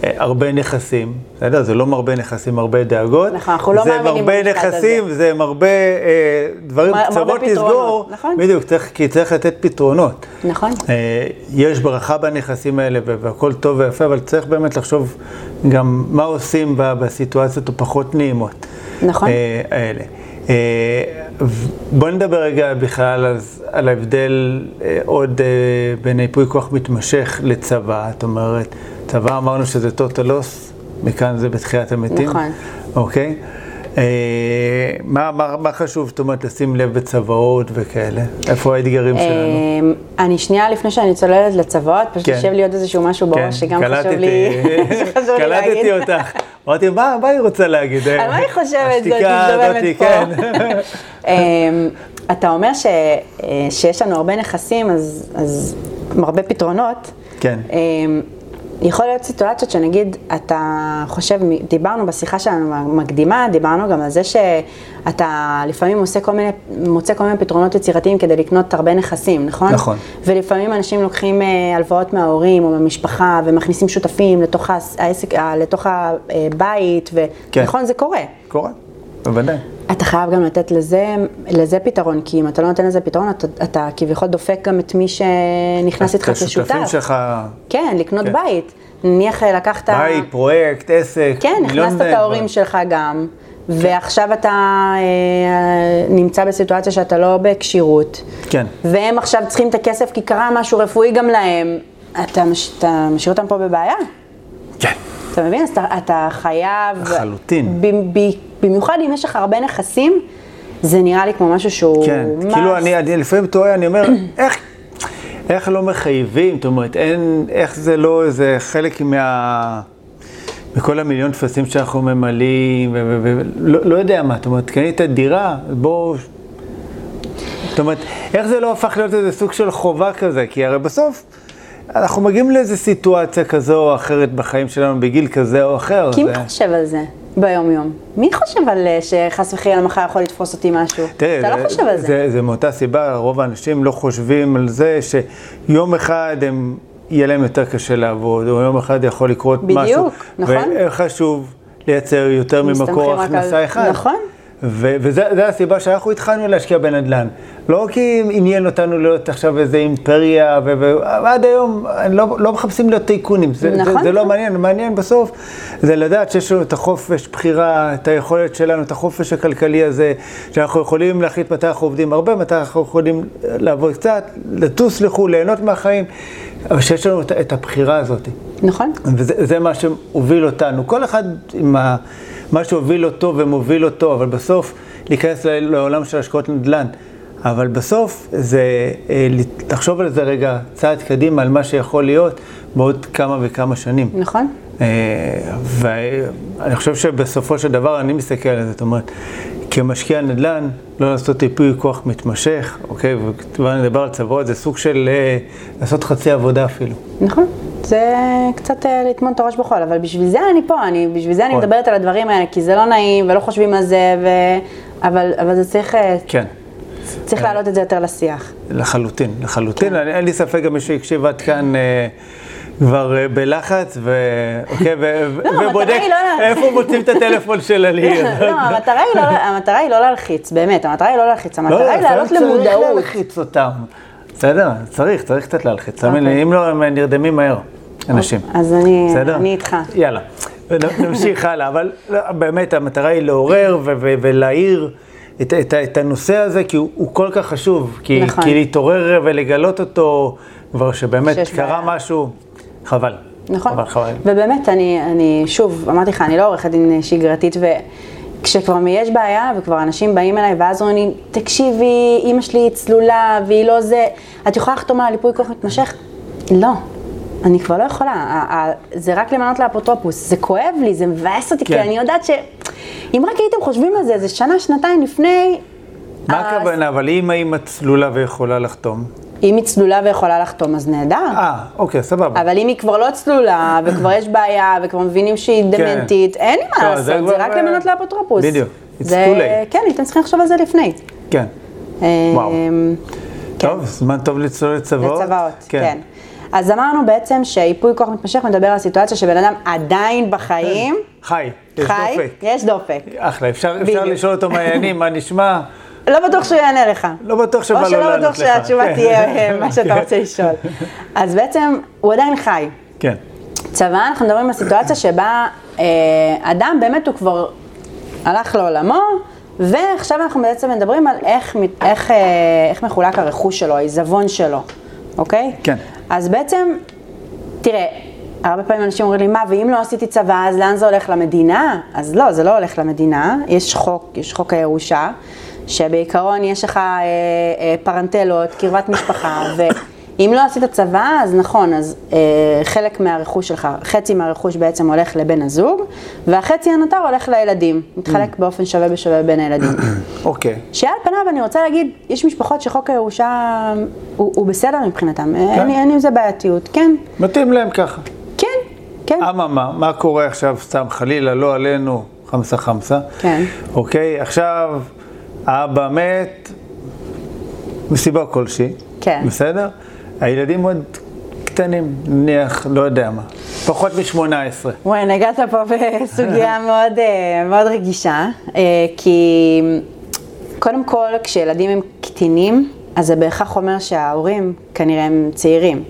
הרבה נכסים, בסדר? זה לא מרבה נכסים, הרבה דאגות. נכון, אנחנו לא מאמינים זה מרבה במשפט נכסים, זה מרבה אה, דברים קצוות פתרונות, לסגור. נכון. בדיוק, צריך, כי צריך לתת פתרונות. נכון. אה, יש ברכה בנכסים האלה והכל טוב ויפה, אבל צריך באמת לחשוב גם מה עושים בסיטואציות הפחות נעימות. נכון. אה, האלה. אה, בוא נדבר רגע בכלל אז, על ההבדל אה, עוד אה, בין ייפוי כוח מתמשך לצבא. זאת אומרת, צבא אמרנו שזה total loss, מכאן זה בתחיית המתים. נכון. אוקיי? אה, מה, מה, מה חשוב, זאת אומרת, לשים לב בצוואות וכאלה? איפה האתגרים שלנו? אמ, אני שנייה לפני שאני צוללת לצוואות, פשוט כן. יושב לי עוד איזשהו משהו בראש שגם חשוב לי שחשוב לי להגיד. קלטתי אותך. אמרתי, מה היא רוצה להגיד? על מה היא חושבת השתיקה מתדממת הזאתי? כן. אמ, אתה אומר אה, שיש לנו הרבה נכסים, אז, אז הרבה פתרונות. כן. יכול להיות סיטואציות שנגיד, אתה חושב, דיברנו בשיחה שלנו המקדימה, דיברנו גם על זה שאתה לפעמים עושה כל מיני, מוצא כל מיני פתרונות יצירתיים כדי לקנות הרבה נכסים, נכון? נכון. ולפעמים אנשים לוקחים אה, הלוואות מההורים או מהמשפחה ומכניסים שותפים לתוך העס- העסק, לתוך הבית, כן. ונכון, זה קורה. קורה, בוודאי. אתה חייב גם לתת לזה, לזה פתרון, כי אם אתה לא נותן לזה פתרון, אתה, אתה כביכול דופק גם את מי שנכנס איתך את השותפים כשותף. שלך, כן, לקנות כן. בית. נניח אה, לקחת... בית, פרויקט, עסק, כן, הכנסת את. ההורים שלך גם, ועכשיו אתה אה, נמצא בסיטואציה שאתה לא בכשירות, כן. והם עכשיו צריכים את הכסף כי קרה משהו רפואי גם להם, אתה, אתה משאיר אותם פה בבעיה. כן. אתה מבין? אז אתה, אתה חייב... לחלוטין. ב, ב, במיוחד אם יש לך הרבה נכסים, זה נראה לי כמו משהו שהוא... כן, must. כאילו אני, אני לפעמים טועה, אני אומר, איך, איך לא מחייבים, זאת אומרת, אין, איך זה לא איזה חלק מה... מכל המיליון טפסים שאנחנו ממלאים, ולא לא יודע מה, זאת אומרת, קנית דירה, בואו... זאת אומרת, איך זה לא הפך להיות איזה סוג של חובה כזה? כי הרי בסוף, אנחנו מגיעים לאיזו סיטואציה כזו או אחרת בחיים שלנו, בגיל כזה או אחר. כי מי זה- חושב על זה ביום-יום? מי חושב על אה, שחס וחלילה מחר יכול לתפוס אותי משהו? תראה, אתה לא חושב על זה. זה, זה מאותה סיבה, רוב האנשים לא חושבים על זה שיום אחד הם, יהיה להם יותר קשה לעבוד, או יום אחד יכול לקרות בדיוק, משהו. נכון. וחשוב לייצר יותר ממקור רק על- הכנסה אחד. נכון. ו- וזה זה הסיבה שאנחנו התחלנו להשקיע בנדל"ן. לא כי עניין אותנו להיות עכשיו איזה אימפריה, ו- ועד היום לא, לא מחפשים להיות טייקונים, זה, נכון. זה, זה לא מעניין, מעניין בסוף זה לדעת שיש לנו את החופש בחירה, את היכולת שלנו, את החופש הכלכלי הזה, שאנחנו יכולים להחליט מתי אנחנו עובדים הרבה, מתי אנחנו יכולים לעבוד קצת, לטוס לחו"ל, ליהנות מהחיים, אבל שיש לנו את, את הבחירה הזאת. נכון? וזה זה מה שהוביל אותנו. כל אחד עם ה, מה שהוביל אותו ומוביל אותו, אבל בסוף להיכנס לעולם של השקעות נדל"ן. אבל בסוף זה אה, לחשוב על זה רגע צעד קדימה, על מה שיכול להיות בעוד כמה וכמה שנים. נכון? אה, ואני חושב שבסופו של דבר אני מסתכל על זה, זאת אומרת, כמשקיע נדל"ן, לא לעשות ייפוי כוח מתמשך, אוקיי, וכבר נדבר על צבאות, זה סוג של אה, לעשות חצי עבודה אפילו. נכון. זה קצת אה, לטמון את הראש בחול, אבל בשביל זה אני פה, אני, בשביל זה אני נכון. מדברת על הדברים האלה, כי זה לא נעים ולא חושבים על זה, ו... אבל, אבל זה צריך, אה, כן. צריך להעלות את זה יותר לשיח. לחלוטין, לחלוטין. כן. אני, אין לי ספק גם מי שהקשיב עד כאן אה, כבר אה, בלחץ, אוקיי, לא, ובודק לא איפה מוצאים את הטלפון של אליר. לא, המטרה היא לא, המטרה היא לא להלחיץ, באמת, המטרה היא לא להלחיץ, המטרה היא לפעמים להעלות צריך למודעות. להלחיץ אותם. בסדר, צריך, צריך קצת להלחיץ. תאמין אוקיי. לי, אם לא, הם נרדמים מהר, אנשים. אז אני, איתך. יאללה, נמשיך הלאה, אבל לא, באמת המטרה היא לעורר ולהעיר את, את, את הנושא הזה, כי הוא, הוא כל כך חשוב, כי, נכון. כי להתעורר ולגלות אותו, כבר שבאמת קרה בעיה. משהו, חבל. נכון. חבל, חבל. ובאמת, אני, אני, שוב, אמרתי לך, אני לא עורכת דין שגרתית, וכשכבר יש בעיה, וכבר אנשים באים אליי, ואז אומרים לי, תקשיבי, אימא שלי צלולה, והיא לא זה, את יכולה לחתום על ייפוי כוח מתמשך? לא. אני כבר לא יכולה, זה רק למנות לאפוטרופוס, זה כואב לי, זה מבאס אותי, כי כן. אני יודעת ש... אם רק הייתם חושבים על זה, זה שנה, שנתיים לפני... מה אז- הכוונה? אבל אם האמא צלולה ויכולה לחתום? אם היא צלולה ויכולה לחתום, אז נהדר. אה, אוקיי, סבבה. אבל אם היא כבר לא צלולה, וכבר יש בעיה, וכבר מבינים שהיא דמנטית, אין לי מה לא, לעשות, זה רק למנות לאפוטרופוס. בדיוק. It's too late. כן, הייתם צריכים לחשוב על זה לפני. כן. וואו. אמ, טוב, זמן טוב לצלול לצבאות. לצוואות, כן. אז אמרנו בעצם שייפוי כוח מתמשך מדבר על סיטואציה שבן אדם עדיין בחיים, חי, יש חי, דופק. יש דופק. אחלה, אפשר. לשאול אותו מה העניינים, מה נשמע. לא בטוח שהוא יענה לך. לא בטוח שבא לו או שלא לענות בטוח לך. שהתשובה כן. תהיה אה, מה שאתה כן. רוצה לשאול. אז בעצם הוא עדיין חי. כן, צבא, אנחנו מדברים על סיטואציה שבה אה, אדם באמת הוא כבר הלך לעולמו, ועכשיו אנחנו בעצם מדברים על איך, איך, אה, איך מחולק הרכוש שלו, העיזבון שלו, אוקיי? כן. אז בעצם, תראה, הרבה פעמים אנשים אומרים לי, מה, ואם לא עשיתי צבא, אז לאן זה הולך למדינה? אז לא, זה לא הולך למדינה, יש חוק, יש חוק הירושה, שבעיקרון יש לך אה, אה, פרנטלות, קרבת משפחה, ואם לא עשית צבא, אז נכון, אז אה, חלק מהרכוש שלך, חצי מהרכוש בעצם הולך לבן הזוג, והחצי הנותר הולך לילדים, מתחלק באופן שווה בשווה בין הילדים. אוקיי. שעל פניו אני רוצה להגיד, יש משפחות שחוק הירושה הוא, הוא בסדר מבחינתם, אין לי- אין עם זה בעייתיות, כן, מתאים להם ככה. כן, כן. אממה, מה קורה עכשיו, סתם חלילה, לא עלינו, חמסה חמסה. כן. אוקיי, עכשיו האבא מת, מסיבה כלשהי. כן. בסדר? הילדים עוד קטנים, נניח, לא יודע מה, פחות מ-18. וואי, נגעת פה בסוגיה מאוד, אה, מאוד רגישה, אה, כי קודם כל, כשילדים הם קטינים, אז זה בהכרח אומר שההורים כנראה הם צעירים,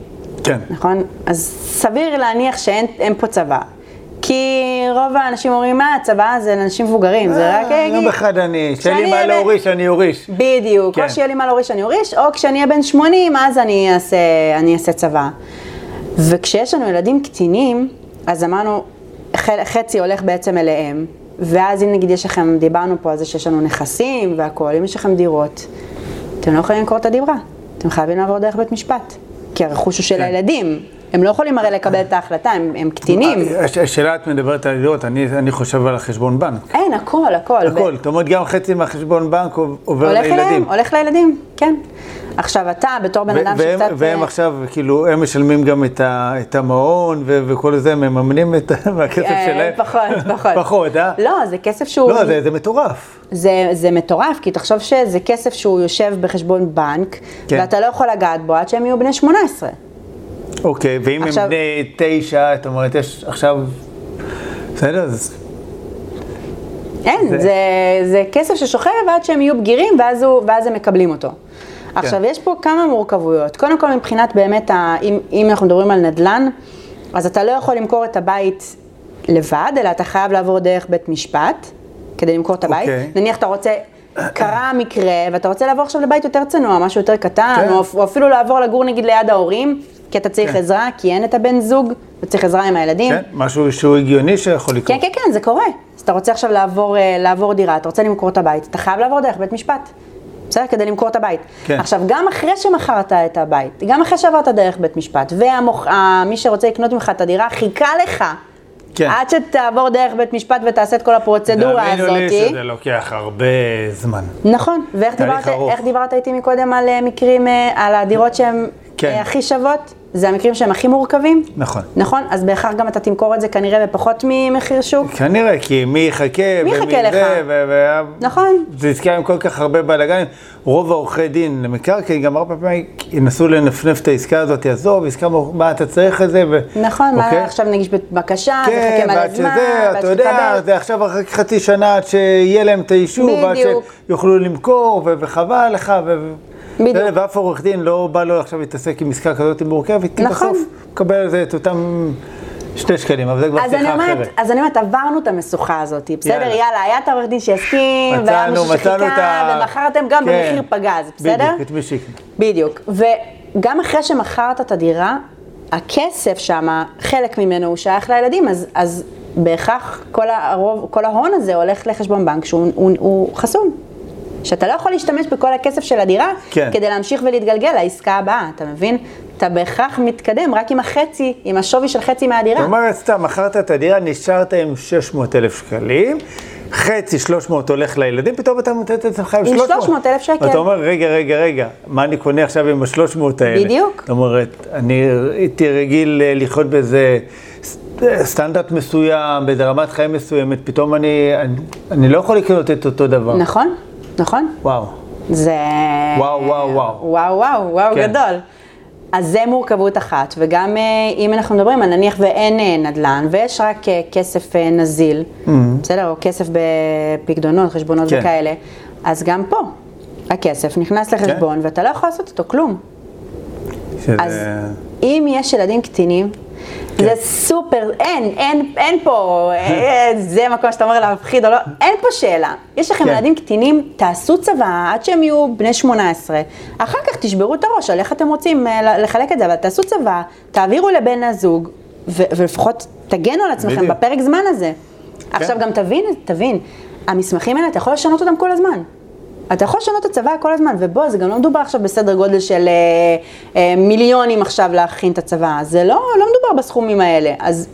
כן. נכון? אז סביר להניח שאין אין פה צבא. כי רוב האנשים אומרים, מה, צבא זה לאנשים מבוגרים, זה רק... אה, אה, יום אחד אני, שאין לי מה להוריש, אני אוריש. בדיוק, כן. או שיהיה לי מה להוריש אני אוריש, או כשאני אהיה בן 80, אז אני אעשה, צבא. וכשיש לנו ילדים קטינים, אז אמרנו, חצי הולך בעצם אליהם, ואז אם נגיד יש לכם, דיברנו פה על זה שיש לנו נכסים והכול, אם יש לכם דירות, אתם לא יכולים למכור את הדירה, אתם חייבים לעבור דרך בית משפט, כי הרכוש הוא של כן. הילדים, הם לא יכולים הרי לקבל את ההחלטה, הם, הם קטינים. הש- השאלה, את מדברת על דירות, אני אני חושב על החשבון בנק. אין, הכל, הכל. הכל, זאת אומרת, גם חצי מהחשבון בנק עובר הולך לילדים. אליהם, הולך לילדים, כן. עכשיו, אתה, בתור בן אדם שקצת... והם אה, עכשיו, כאילו, הם משלמים גם את, ה, את המעון ו- וכל זה, מממנים את ה- מהכסף אה, שלהם? פחות, פחות. פחות, אה? לא, זה כסף שהוא... לא, זה, זה מטורף. זה, זה מטורף, כי תחשוב שזה כסף שהוא יושב בחשבון בנק, כן. ואתה לא יכול לגעת בו עד שהם יהיו בני 18. אוקיי, ואם עכשיו- הם בני תשע, את אומרת, יש עכשיו... בסדר, אז... אין, זה- זה, זה כסף ששוכב עד שהם יהיו בגירים, ואז, הוא, ואז הם מקבלים אותו. עכשיו, יש פה כמה מורכבויות. קודם כל, מבחינת באמת, ה, אם, אם אנחנו מדברים על נדל"ן, אז אתה לא יכול למכור את הבית לבד, אלא אתה חייב לעבור דרך בית משפט כדי למכור את הבית. אוקיי. נניח אתה רוצה, קרה מקרה, ואתה רוצה לעבור עכשיו לבית יותר צנוע, משהו יותר קטן, כן. או, או אפילו לעבור לגור נגיד ליד ההורים, כי אתה צריך כן. עזרה, כי אין את הבן זוג, וצריך עזרה עם הילדים. כן, משהו שהוא הגיוני שיכול לקרות. כן, כן, כן, זה קורה. אז אתה רוצה עכשיו לעבור, אה, לעבור דירה, אתה רוצה למכור את הבית, אתה חייב לעבור דרך בית משפט. בסדר? כדי למכור את הבית. כן. עכשיו, גם אחרי שמכרת את הבית, גם אחרי שעברת דרך בית משפט, ומי שרוצה לקנות ממך את הדירה חיכה לך, כן. עד שתעבור דרך בית משפט ותעשה את כל הפרוצדורה תאמינו לי הזאת. שזה לוקח הרבה זמן. נכון, ואיך דיברת, דיברת איתי מקודם על אה, מקרים, אה, על הדירות שהן כן. אה, הכי שוות? זה המקרים שהם הכי מורכבים? נכון. נכון? אז בהכרח גם אתה תמכור את זה כנראה בפחות ממחיר שוק? כנראה, כי מי יחכה, מי ומי יחכה לך? זה, ו- ו- נכון. זה יזכה עם כל כך הרבה בלאגנים. רוב העורכי דין למקרקעין גם הרבה פעמים ינסו לנפנף את העסקה הזאת, עזוב, עסקה, מה אתה צריך את זה, ו... נכון, אוקיי? מה עכשיו נגיש בקשה, זה כן, חכה מלא זמן, שזה, אתה יודע. זה עכשיו רק חצי שנה עד שיהיה להם את האישור, ועד. שיוכלו למכור, ו- וחבל לך, ו... בדיוק. יודע, ואף עורך דין לא בא לו עכשיו להתעסק עם עסקה כזאת מורכבת, כי נכון. בסוף מקבל על זה את אותם שני שקלים, אבל זה כבר שיחה אחרת. אז אני אומרת, עברנו את המשוכה הזאת, בסדר? יאללה. יאללה, היה את העורך דין שהסכים, והיה מישהו שחיכה. ומכרתם גם כן. במחיר פגז, בסדר? בדיוק, את מי שיקנה. בדיוק. וגם אחרי שמכרת את הדירה, הכסף שם, חלק ממנו הוא שייך לילדים, אז, אז בהכרח כל, הרוב, כל ההון הזה הולך לחשבון בנק שהוא הוא, הוא חסום. שאתה לא יכול להשתמש בכל הכסף של הדירה כן. כדי להמשיך ולהתגלגל לעסקה הבאה, אתה מבין? אתה בהכרח מתקדם רק עם החצי, עם השווי של חצי מהדירה. זאת אומרת, סתם, מכרת את הדירה, נשארת עם 600 אלף שקלים, חצי 300 הולך לילדים, פתאום אתה מוצא את עצמך עם עם 300. 300,0ף שקל. ואתה אומר, רגע, רגע, רגע, מה אני קונה עכשיו עם ה-300 האלה? בדיוק. זאת אומרת, אני הייתי רגיל אה, לחיות באיזה סטנדרט מסוים, באיזה רמת חיים מסוימת, פתאום אני, אני, אני לא יכול לקנות את אותו דבר. נכון, נכון. וואו. זה... וואו, וואו, וואו. וואו, וואו, וואו כן. גדול. אז זה מורכבות אחת, וגם אה, אם אנחנו מדברים על נניח ואין אה, נדל"ן, ויש רק אה, כסף נזיל, בסדר? או כסף בפקדונות, חשבונות כן. וכאלה, אז גם פה הכסף נכנס לחשבון, ואתה לא יכול לעשות איתו כלום. שזה... אז אם יש ילדים קטינים, כן. זה סופר, אין, אין, אין פה, אה, זה מקום שאתה אומר להפחיד או לא, אין פה שאלה. יש לכם כן. ילדים קטינים, תעשו צבא עד שהם יהיו בני 18, אחר כך תשברו את הראש על איך אתם רוצים אה, לחלק את זה, אבל תעשו צבא, תעבירו לבן הזוג, ו- ולפחות תגנו על עצמכם בדיוק. בפרק זמן הזה. עכשיו גם תבין, תבין, המסמכים האלה, אתה יכול לשנות אותם כל הזמן. אתה יכול לשנות את הצבא כל הזמן, ובוא, זה גם לא מדובר עכשיו בסדר גודל של אה, אה, מיליונים עכשיו להכין את הצבא, זה לא, לא מדובר בסכומים האלה, אז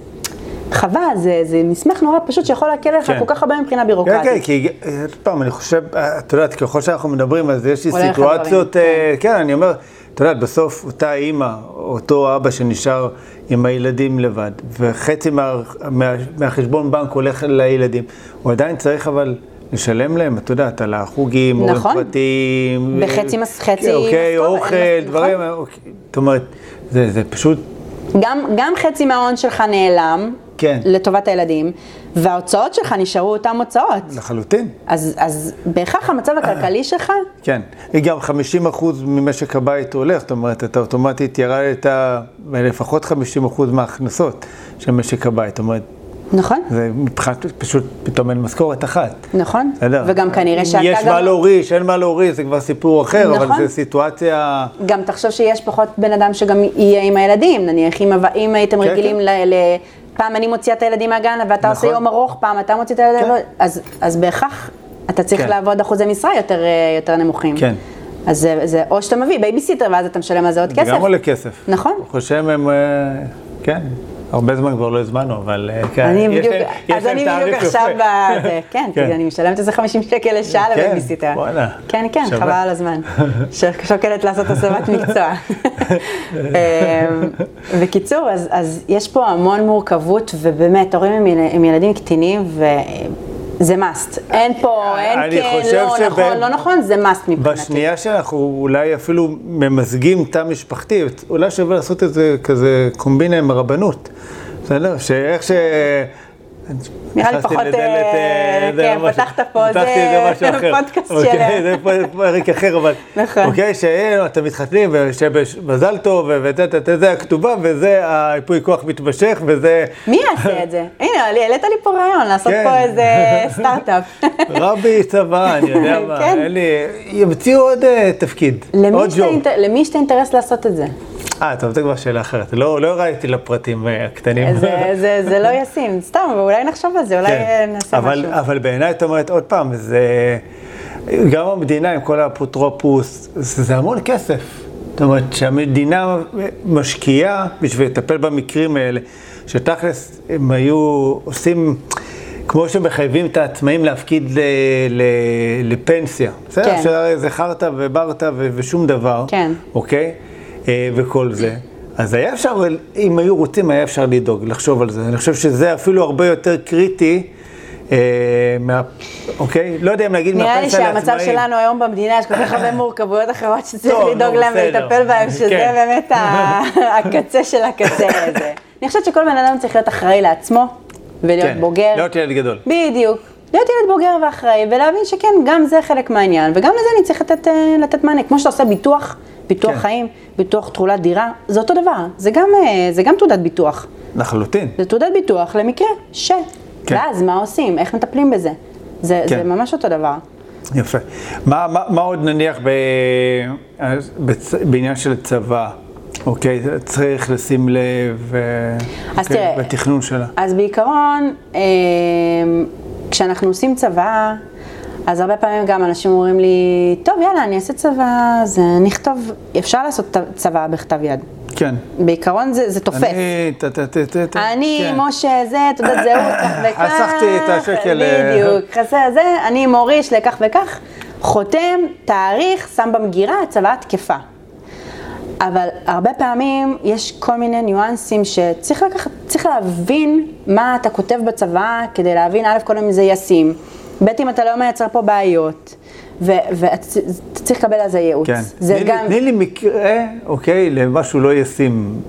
חבל, זה, זה מסמך נורא פשוט שיכול להקל עליך כן. כל כך הרבה מבחינה כן, בירוקרטית. כן, כי אה, עוד פעם, אני חושב, אה, את יודעת, ככל שאנחנו מדברים, אז יש לי סיטואציות, אה, כן, אני אומר, את יודעת, בסוף אותה אימא, אותו אבא שנשאר עם הילדים לבד, וחצי מה, מה, מהחשבון בנק הולך לילדים, הוא עדיין צריך אבל לשלם להם, את יודעת, על החוגים, נכון. פרטיים. בחצי מס- חצי אוקיי, אוכל, נכון. דברים, אוקיי, זאת אומרת, זה, זה פשוט, גם, גם חצי מההון שלך נעלם, כן. לטובת הילדים, וההוצאות שלך נשארו אותן הוצאות. לחלוטין. אז, אז בהכרח המצב הכלכלי שלך, כן, גם 50% ממשק הבית הולך, זאת אומרת, אתה אוטומטית ירדת לפחות 50% מההכנסות של משק הבית, זאת אומרת, נכון? זה מבחינת, פשוט פתאום אין משכורת אחת. נכון. בסדר? וגם כנראה שאתה יש גם... מה להוריש, אין מה להוריש, זה כבר סיפור אחר, אבל נכון. זו סיטואציה... גם תחשוב שיש פחות בן אדם שגם יהיה עם הילדים, נניח אם, אם הייתם כן, רגילים כן. ל, ל... פעם אני מוציאה את הילדים מהגן ואתה עושה נכון. יום ארוך, פעם אתה מוציא את הילדים, כן. אז, אז בהכרח אתה צריך כן. לעבוד אחוזי משרה יותר, אה, יותר נמוכים. כן. אז זה, זה או שאתה מביא בייביסיטר ואז אתה משלם על זה עוד זה כסף. גם עולה כסף. נכון. השם הם, אה, כן, הרבה זמן כבר לא הזמנו, אבל אה, כן, אני בדיוק, אז אני בדיוק. עכשיו בזה, כן, כי כן. אני משלמת איזה 50 שקל לשעה כן, לבייביסיטר. כן, כן. חבל על הזמן. שוקלת לעשות הסבת מקצוע. אמ, בקיצור, אז, יש פה המון מורכבות, ובאמת, הורים עם ילדים קטינים, וזה must. אין פה, אין כן, לא נכון, לא נכון, זה must מבחינתי. בשנייה שאנחנו אולי אפילו ממזגים תא משפחתי, אולי שווה לעשות את זה כזה קומבינה עם הרבנות. בסדר? שאיך ש... נראה לי פחות, אה, זה כן, פתחת פה, פתחתי זה משהו אחר. פודקאסט אוקיי, של- זה פרק אחר, אבל... נכון. אוקיי, שאתם מתחתנים, ושמזל טוב, וזה הכתובה, וזה היפוי כוח מתמשך, וזה... מי יעשה את זה? הנה, לי- העלית לי פה רעיון, לעשות כן. פה איזה סטארט-אפ. רבי צבא, אני יודע מה, כן. אין לי... ימציאו עוד אה, תפקיד, עוד ג'וב. למי יש את האינטרס לעשות את זה? אה, טוב, זו כבר שאלה אחרת. לא, לא ירדתי לפרטים אה, הקטנים. זה- זה זה לא ישים, סתם, אבל אולי נחשוב על זה, אולי כן. אה, נעשה אבל, משהו. אבל בעיניי, את אומרת, עוד פעם, זה... גם המדינה עם כל האפוטרופוס, זה, זה המון כסף. זאת אומרת, שהמדינה משקיעה בשביל לטפל במקרים האלה, שתכלס הם היו עושים... כמו שמחייבים את העצמאים להפקיד ל, ל, לפנסיה. בסדר? כן. שהרי זה חרטא וברטא ושום דבר. כן. אוקיי? אה, וכל זה. אז היה אפשר, אם היו רוצים, היה אפשר לדאוג, לחשוב על זה. אני חושב שזה אפילו הרבה יותר קריטי, אה, מה, אוקיי? לא יודע אם להגיד נראה לי מהפנסיה לעצמאים. שהמצב שלנו היום במדינה, יש כל כך הרבה מורכבויות אחרות שצריך לדאוג להם. ולטפל בהם, שזה כן. באמת הקצה של הקצה הזה. אני חושבת שכל בן אדם צריך להיות אחראי לעצמו, ולהיות כן, בוגר. להיות ילד גדול. בדיוק. להיות ילד בוגר ואחראי, ולהבין שכן, גם זה חלק מהעניין, וגם לזה אני צריך לתת, אה, לתת מענה. כמו שאתה עושה ביטוח, ביטוח כן. חיים, ביטוח תכולת דירה, זה אותו דבר. זה גם, אה, זה גם תעודת ביטוח. לחלוטין. זה תעודת ביטוח למקרה ש... כן. ואז מה עושים? איך מטפלים בזה? זה, כן. זה ממש אותו דבר. יפה. מה, מה, מה עוד נניח ב, אז בצ, בעניין של צבא? אוקיי, צריך לשים לב אה, אז אוקיי, תראה, בתכנון שלה. אז בעיקרון, אה, כשאנחנו עושים צבא, אז הרבה פעמים גם אנשים אומרים לי, טוב, יאללה, אני אעשה צבא, אז נכתוב, אפשר לעשות ת- צבא בכתב יד. כן. בעיקרון זה, זה תופס. אני, ט, ט, ט, ט, אני, כן. משה, זה, תעודת זהות, כך וכך. חסכתי את השקל, אה, בדיוק, חסר זה, אני מוריש לכך וכך, חותם, תאריך, שם במגירה, הצוואה תקפה. אבל הרבה פעמים יש כל מיני ניואנסים שצריך לקחת, צריך להבין מה אתה כותב בצבא כדי להבין, א', כל אם זה ישים, ב', אם אתה לא מייצר פה בעיות, ואתה צריך לקבל על זה ייעוץ. כן. זה תני, גם... תני לי מקרה, אוקיי, למשהו לא ישים.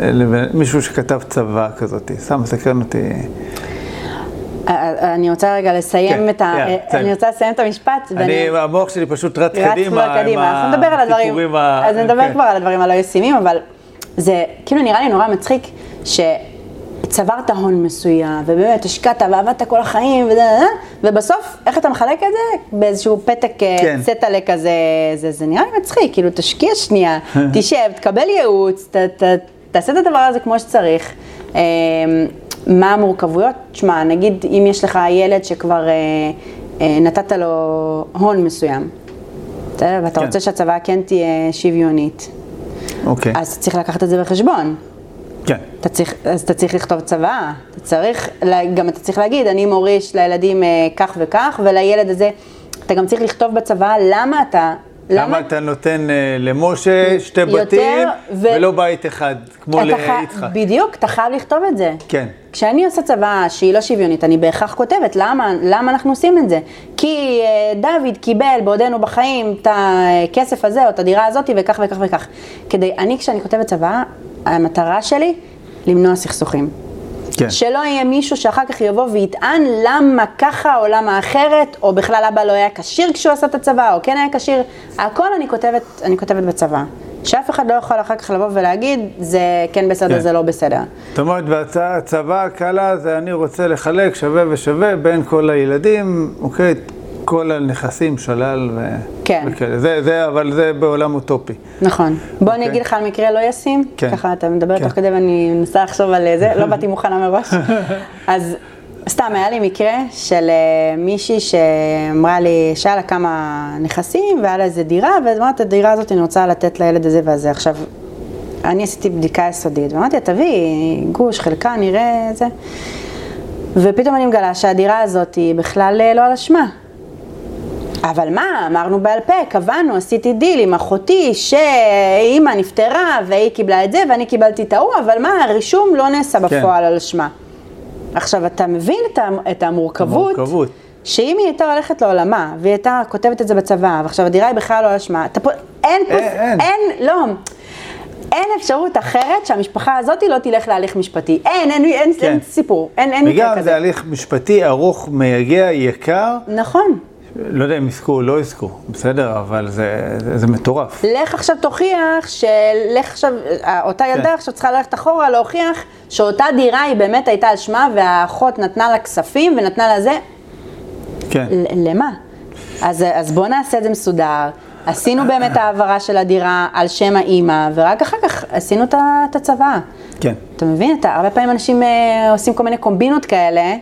אה, מישהו שכתב צבא כזאת, סתם מסקרן אותי. אה, אני רוצה רגע לסיים כן, את ה... אה. אני רוצה לסיים את המשפט. אני, המוח שלי פשוט רץ רץ קדימה. כבר עם קדימה, אנחנו נדבר על הדברים, ה- אז נדבר כן. כבר על הדברים הלא ישימים, אבל זה כאילו נראה לי נורא מצחיק שצברת הון מסוים, ובאמת השקעת ועבדת כל החיים, וזה, ובסוף, איך אתה מחלק את זה? באיזשהו פתק אה, כן. צטלה כזה, זה, זה נראה לי מצחיק, כאילו תשקיע שנייה, תשב, תקבל ייעוץ, ת, ת, תעשה את הדבר הזה כמו שצריך. מה המורכבויות? תשמע, נגיד אם יש לך ילד שכבר אה, אה, נתת לו הון מסוים, בסדר? ואתה כן. רוצה שהצבא כן תהיה שוויונית, אוקיי, אז צריך לקחת את זה בחשבון. כן. אתה צריך, אז אתה צריך לכתוב צבא, אתה צריך, גם אתה צריך להגיד, אני מוריש לילדים אה, כך וכך, ולילד הזה, אתה גם צריך לכתוב בצבא למה אתה, למה אתה נותן אה, למשה שתי בתים ו- ולא בית אחד, כמו ליצחק? בדיוק, אתה חייב לכתוב את זה. כן. כשאני עושה צבא שהיא לא שוויונית, אני בהכרח כותבת למה, למה אנחנו עושים את זה. כי אה, דוד קיבל בעודנו בחיים את הכסף הזה או את הדירה הזאת וכך וכך וכך. כדי, אני כשאני כותבת צבא, המטרה שלי למנוע סכסוכים. כן. שלא יהיה מישהו שאחר כך יבוא ויטען למה ככה או למה אחרת, או בכלל אבא לא היה כשיר כשהוא עשה את הצבא, או כן היה כשיר. הכל אני כותבת, אני כותבת בצבא. שאף אחד לא יכול אחר כך לבוא ולהגיד, זה כן בסדר, כן. זה לא בסדר. זאת אומרת, בצבא הקלה זה אני רוצה לחלק שווה ושווה בין כל הילדים, אוקיי? כל הנכסים שלל ו... כן. וכאלה. זה, זה, אבל זה בעולם אוטופי. נכון. בוא אני אוקיי. אגיד לך על מקרה לא ישים. כן. ככה אתה מדבר כן. תוך כדי ואני מנסה לחשוב על זה, לא באתי מוכנה מראש. אז סתם, היה לי מקרה של אה, מישהי שאמרה לי שהיה לה כמה נכסים והיה לה איזה דירה, ואז אמרת, את הדירה הזאת אני רוצה לתת לילד הזה והזה. עכשיו, אני עשיתי בדיקה יסודית, ואמרתי לה, תביאי גוש, חלקה, נראה זה. ופתאום אני מגלה שהדירה הזאת היא בכלל אה, לא על אשמה. אבל מה, אמרנו בעל פה, קבענו, עשיתי דיל עם אחותי שאימא נפטרה והיא קיבלה את זה ואני קיבלתי את ההוא, אבל מה, הרישום לא נעשה כן. בפועל על אשמה. עכשיו, אתה מבין את, את המורכבות, המורכבות. שאם היא הייתה הולכת לעולמה, והיא הייתה כותבת את זה בצבא, ועכשיו הדירה היא בכלל לא על אשמה, אתה פה, אין פה, אין, אין. אין, לא, אין אפשרות אחרת שהמשפחה הזאת לא תלך להליך משפטי. אין, אין, אין, כן. אין סיפור, אין, אין מקרה וגם כזה. זה הליך משפטי ארוך, מייגע, יקר. נכון. לא יודע אם יזכו או לא יזכו, בסדר, אבל זה, זה, זה מטורף. לך עכשיו תוכיח, שלך עכשיו, אותה ילדה כן. עכשיו צריכה ללכת אחורה להוכיח שאותה דירה היא באמת הייתה על שמה והאחות נתנה לה כספים ונתנה לה זה. כן. למה? אז, אז בואו נעשה את זה מסודר. עשינו באמת העברה של הדירה על שם האימא, ורק אחר כך עשינו את הצוואה. כן. אתה מבין? אתה, הרבה פעמים אנשים אה, עושים כל מיני קומבינות כאלה,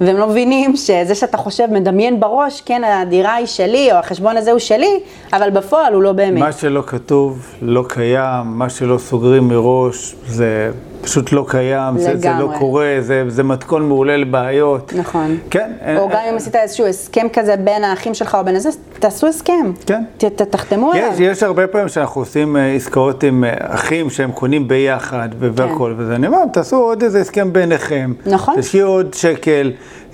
והם לא מבינים שזה שאתה חושב, מדמיין בראש, כן, הדירה היא שלי, או החשבון הזה הוא שלי, אבל בפועל הוא לא באמת. מה שלא כתוב לא קיים, מה שלא סוגרים מראש, זה פשוט לא קיים, זה, זה לא. קורה, זה, זה מתכון מעולה לבעיות. נכון. כן. אין- או גם אם עשית איזשהו הסכם כזה בין האחים שלך או בין הזה, תעשו הסכם. כן. ת, ת, תחתמו עליו. יש, יש הרבה פעמים שאנחנו עושים אה, עסקאות עם אה, אחים שהם קונים ביחד ו- והכל, וזה, אני אומר, תעשו עוד איזה הסכם ביניכם. כן. נכון. תשקיעו עוד שקל,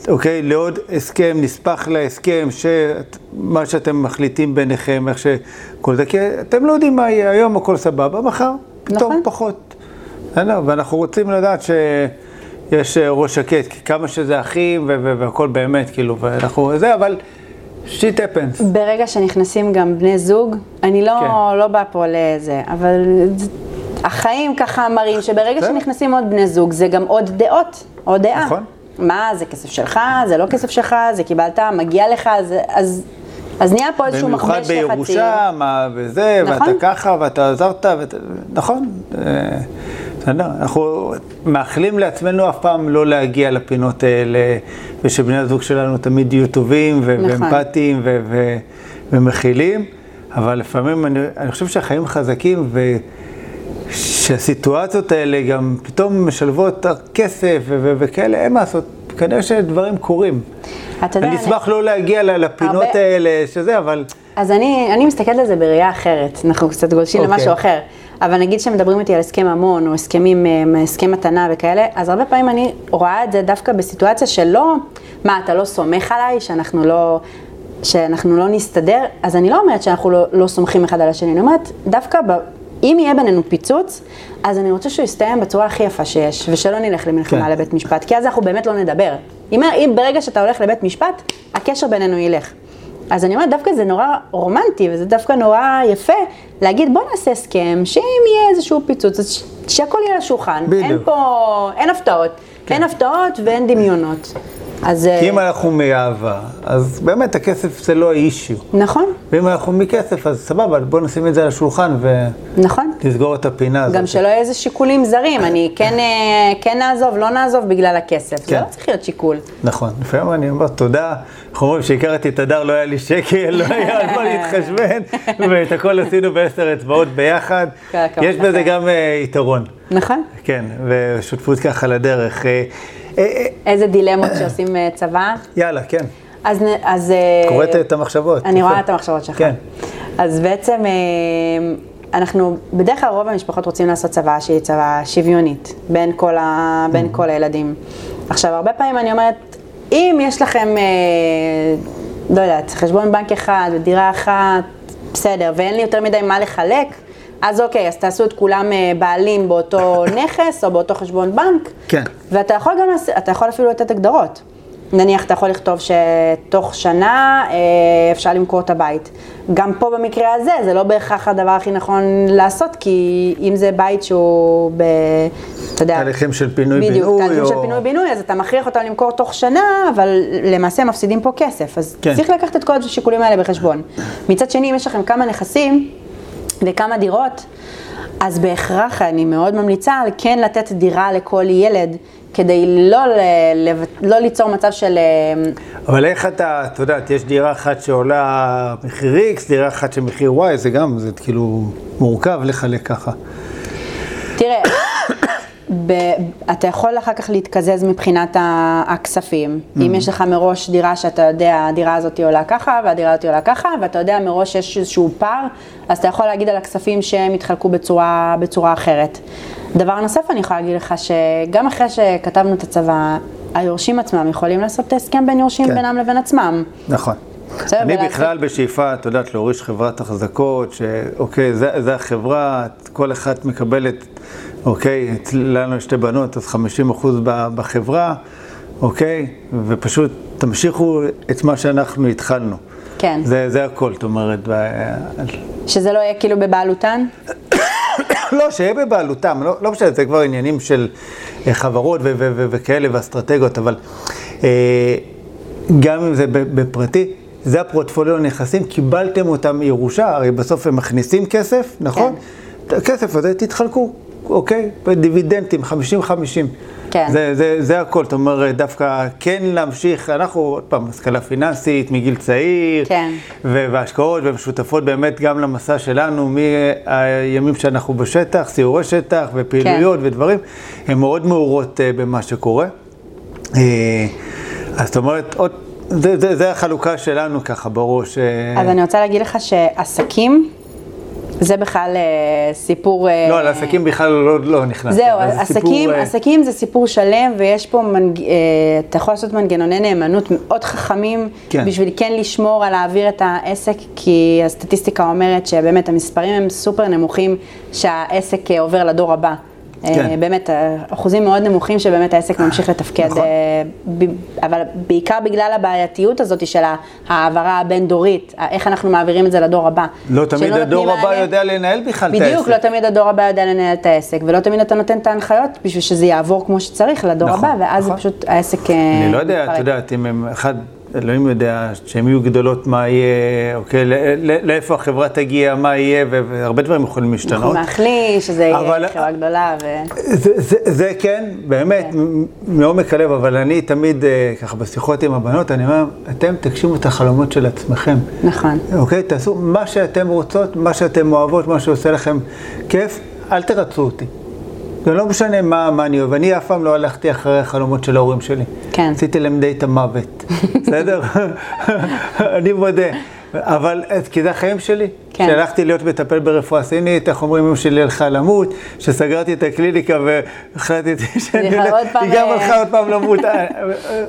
אוקיי, לעוד הסכם, נספח להסכם, שמה שאתם מחליטים ביניכם, איך שכל זה, כי אתם לא יודעים מה יהיה, היום הכל סבבה, מחר פתאום נכון. פחות. בסדר, ואנחנו רוצים לדעת שיש אה, ראש שקט, כי כמה שזה אחים והכל באמת, כאילו, ואנחנו, זה, אבל שיט happens. ברגע שנכנסים גם בני זוג, אני לא, כן. לא באה פה לזה, אבל החיים ככה מראים שברגע. שנכנסים עוד בני זוג, זה גם עוד דעות, עוד דעה. נכון. מה, זה כסף שלך, זה לא כסף שלך, זה קיבלת, מגיע לך, זה, אז, אז נהיה פה איזשהו במיוחד מכבש לחצים. בירושה, מה וזה, נכון. ואתה ככה, ואתה עזרת, ואתה... נכון. בסדר, אנחנו מאחלים לעצמנו אף פעם לא להגיע לפינות האלה, ושבני הזוג שלנו תמיד יהיו טובים ו- נכון. ואמפתיים ו- ו- ומכילים, אבל לפעמים אני, אני חושב שהחיים חזקים ושהסיטואציות האלה גם פתאום משלבות כסף ו- ו- וכאלה, אין מה לעשות, כנראה שדברים קורים. אתה יודע, אני אשמח לא להגיע לפינות הרבה- האלה, שזה, אבל... אז אני, אני מסתכלת על זה בראייה אחרת, אנחנו קצת גולשים אוקיי. למשהו אחר. אבל נגיד שמדברים איתי על הסכם ממון, או הסכמים, אה, הסכם מתנה וכאלה, אז הרבה פעמים אני רואה את זה דווקא בסיטואציה שלא, מה, אתה לא סומך עליי, שאנחנו לא, שאנחנו לא נסתדר? אז אני לא אומרת שאנחנו לא, לא סומכים אחד על השני, אני אומרת, דווקא ב, אם יהיה בינינו פיצוץ, אז אני רוצה שהוא יסתיים בצורה הכי יפה שיש, ושלא נלך למלחמה כן. לבית משפט, כי אז אנחנו באמת לא נדבר. אם, אם ברגע שאתה הולך לבית משפט, הקשר בינינו ילך. אז אני אומרת, דווקא זה נורא רומנטי, וזה דווקא נורא יפה, להגיד, בוא נעשה הסכם, שאם יהיה איזשהו פיצוץ, אז שהכל יהיה על השולחן. בדיוק. אין פה, אין הפתעות. כן. אין הפתעות ואין דמיונות. אז... אה, כי אם אנחנו מאהבה, אז באמת הכסף זה לא האישיו. נכון, ואם אנחנו מכסף, אז סבבה, בוא נשים את זה על השולחן נכון. ונסגור את הפינה הזאת. גם שלא יהיה איזה שיקולים זרים, אני כן, אה, כן נעזוב, לא נעזוב בגלל הכסף. זה כן. לא צריך להיות שיקול. נכון, לפעמים אני אומר תודה, איך אומרים, כשהכרתי את הדר לא היה לי שקל, לא היה על מה להתחשבן, ואת הכל עשינו בעשר אצבעות ביחד. יש בזה. גם אה, יתרון, נכון. כן, ושותפות ככה לדרך. אה, אה, איזה דילמות שעושים אה, צבא. יאללה, כן, אז... אז קוראת את המחשבות. אני. רואה את המחשבות שלך. כן. אז בעצם אנחנו, בדרך כלל רוב המשפחות רוצים לעשות צבא שהיא צבא שוויונית, בין כל, ה, בין Mm-hmm. כל הילדים. עכשיו, הרבה פעמים אני אומרת, אם יש לכם, לא יודעת, חשבון בנק אחד ודירה אחת, בסדר, ואין לי יותר מדי מה לחלק, אז אוקיי, אז תעשו את כולם אה, בעלים באותו נכס או באותו חשבון בנק. כן. ואתה יכול גם, אתה יכול אפילו לתת הגדרות. נניח אתה יכול לכתוב שתוך שנה אה, אפשר למכור את הבית. גם פה במקרה הזה, זה לא בהכרח הדבר הכי נכון לעשות, כי אם זה בית שהוא ב... אתה יודע... תהליכים של פינוי-בינוי, בדיוק, תהליכים של או- פינוי-בינוי, אז אתה מכריח אותם למכור תוך שנה, אבל למעשה מפסידים פה כסף. אז כן. צריך לקחת את כל השיקולים האלה בחשבון. מצד שני, אם יש לכם כמה נכסים וכמה דירות, אז בהכרח אני מאוד ממליצה על כן לתת דירה לכל ילד, כדי לא, ל- לא ליצור מצב של... אה, אבל איך אתה, את יודעת, יש דירה אחת שעולה מחיר X, דירה אחת שמחיר Y, זה גם, זה כאילו מורכב לחלק ככה. ב, אתה יכול אחר כך להתקזז מבחינת הכספים. Mm. אם יש לך מראש דירה שאתה יודע, הדירה הזאת עולה ככה והדירה הזאת עולה ככה, ואתה יודע מראש שיש איזשהו פער, אז אתה יכול להגיד על הכספים שהם יתחלקו בצורה, בצורה אחרת. דבר נוסף, אני יכולה להגיד לך שגם אחרי שכתבנו את הצבא, היורשים עצמם יכולים לעשות הסכם בין יורשים כן. בינם לבין עצמם. נכון. אני בכלל בשאיפה, את יודעת, להוריש חברת החזקות, שאוקיי, זה, זה החברה, כל אחת מקבלת, אוקיי, לנו יש שתי בנות, אז 50 אחוז בחברה, אוקיי, ופשוט תמשיכו את מה שאנחנו התחלנו. כן. זה, זה הכל, זאת אומרת, שזה לא יהיה כאילו בבעלותן? לא, שיהיה בבעלותם, לא, לא משנה, זה כבר עניינים של אה, חברות ו- ו- ו- וכאלה ואסטרטגיות, אבל אה, גם אם זה בפרטי, זה הפורטפוליו נכסים, קיבלתם אותם ירושה, הרי בסוף הם מכניסים כסף, נכון? את הכסף הזה תתחלקו, אוקיי? בדיבידנדים, 50-50. כן. זה, זה, זה הכל, זאת אומרת, דווקא כן להמשיך, אנחנו, עוד פעם, השכלה פיננסית מגיל צעיר, כן. והשקעות ומשותפות באמת גם למסע שלנו מהימים שאנחנו בשטח, סיורי שטח ופעילויות כן. ודברים, הן מאוד מעורות אה, במה שקורה. אה, אז זאת אומרת, עוד, זה, זה, זה החלוקה שלנו ככה בראש. אה, אז אני רוצה להגיד לך שעסקים, זה בכלל אה, סיפור... אה, לא, על עסקים בכלל לא, לא נכנס. זהו, זה סיפור, עסקים, אה, עסקים זה סיפור שלם, ויש פה, מנג... אה, אתה יכול לעשות מנגנוני נאמנות מאוד חכמים, כן. בשביל כן לשמור על להעביר את העסק, כי הסטטיסטיקה אומרת שבאמת המספרים הם סופר נמוכים שהעסק אה, עובר לדור הבא. אה, כן. באמת, אה, אחוזים מאוד נמוכים שבאמת העסק ממשיך לתפקד, נכון. אה, אבל בעיקר בגלל הבעייתיות הזאת של ההעברה הבין-דורית, איך אנחנו מעבירים את זה לדור הבא. לא תמיד הדור הבא מענה. יודע לנהל בכלל את העסק. בדיוק, לא תמיד הדור הבא יודע לנהל את העסק, ולא תמיד אתה נותן את ההנחיות בשביל שזה יעבור כמו שצריך לדור נכון, הבא, ואז נכון. פשוט העסק... אני לא יודע, את. יודעת, אם אחד, אלוהים יודע, שהן יהיו גדולות, מה יהיה, אוקיי, לאיפה החברה תגיע, מה יהיה, והרבה דברים יכולים אנחנו להשתנות. מאחלים שזה יהיה חברה גדולה, ו... זה, זה, זה כן, באמת, כן. מעומק הלב, אבל אני תמיד, אה, ככה, בשיחות עם הבנות, אני אומר, אתם תגשימו את החלומות של עצמכם. נכון. אוקיי? תעשו מה שאתם רוצות, מה שאתם אוהבות, מה שעושה לכם כיף, אל תרצו אותי. זה לא משנה מה, מה אני אוהב, אני אף פעם לא הלכתי אחרי החלומות של ההורים שלי. כן. עשיתי להם די את המוות, בסדר? אני מודה. אבל, כי זה החיים שלי. כן. כשהלכתי להיות מטפל ברפואה סינית, איך אומרים, אמא שלי הלכה למות, שסגרתי את הקליניקה והחלטתי שאני הולך, פעם, היא גם הלכה עוד פעם למות, אה,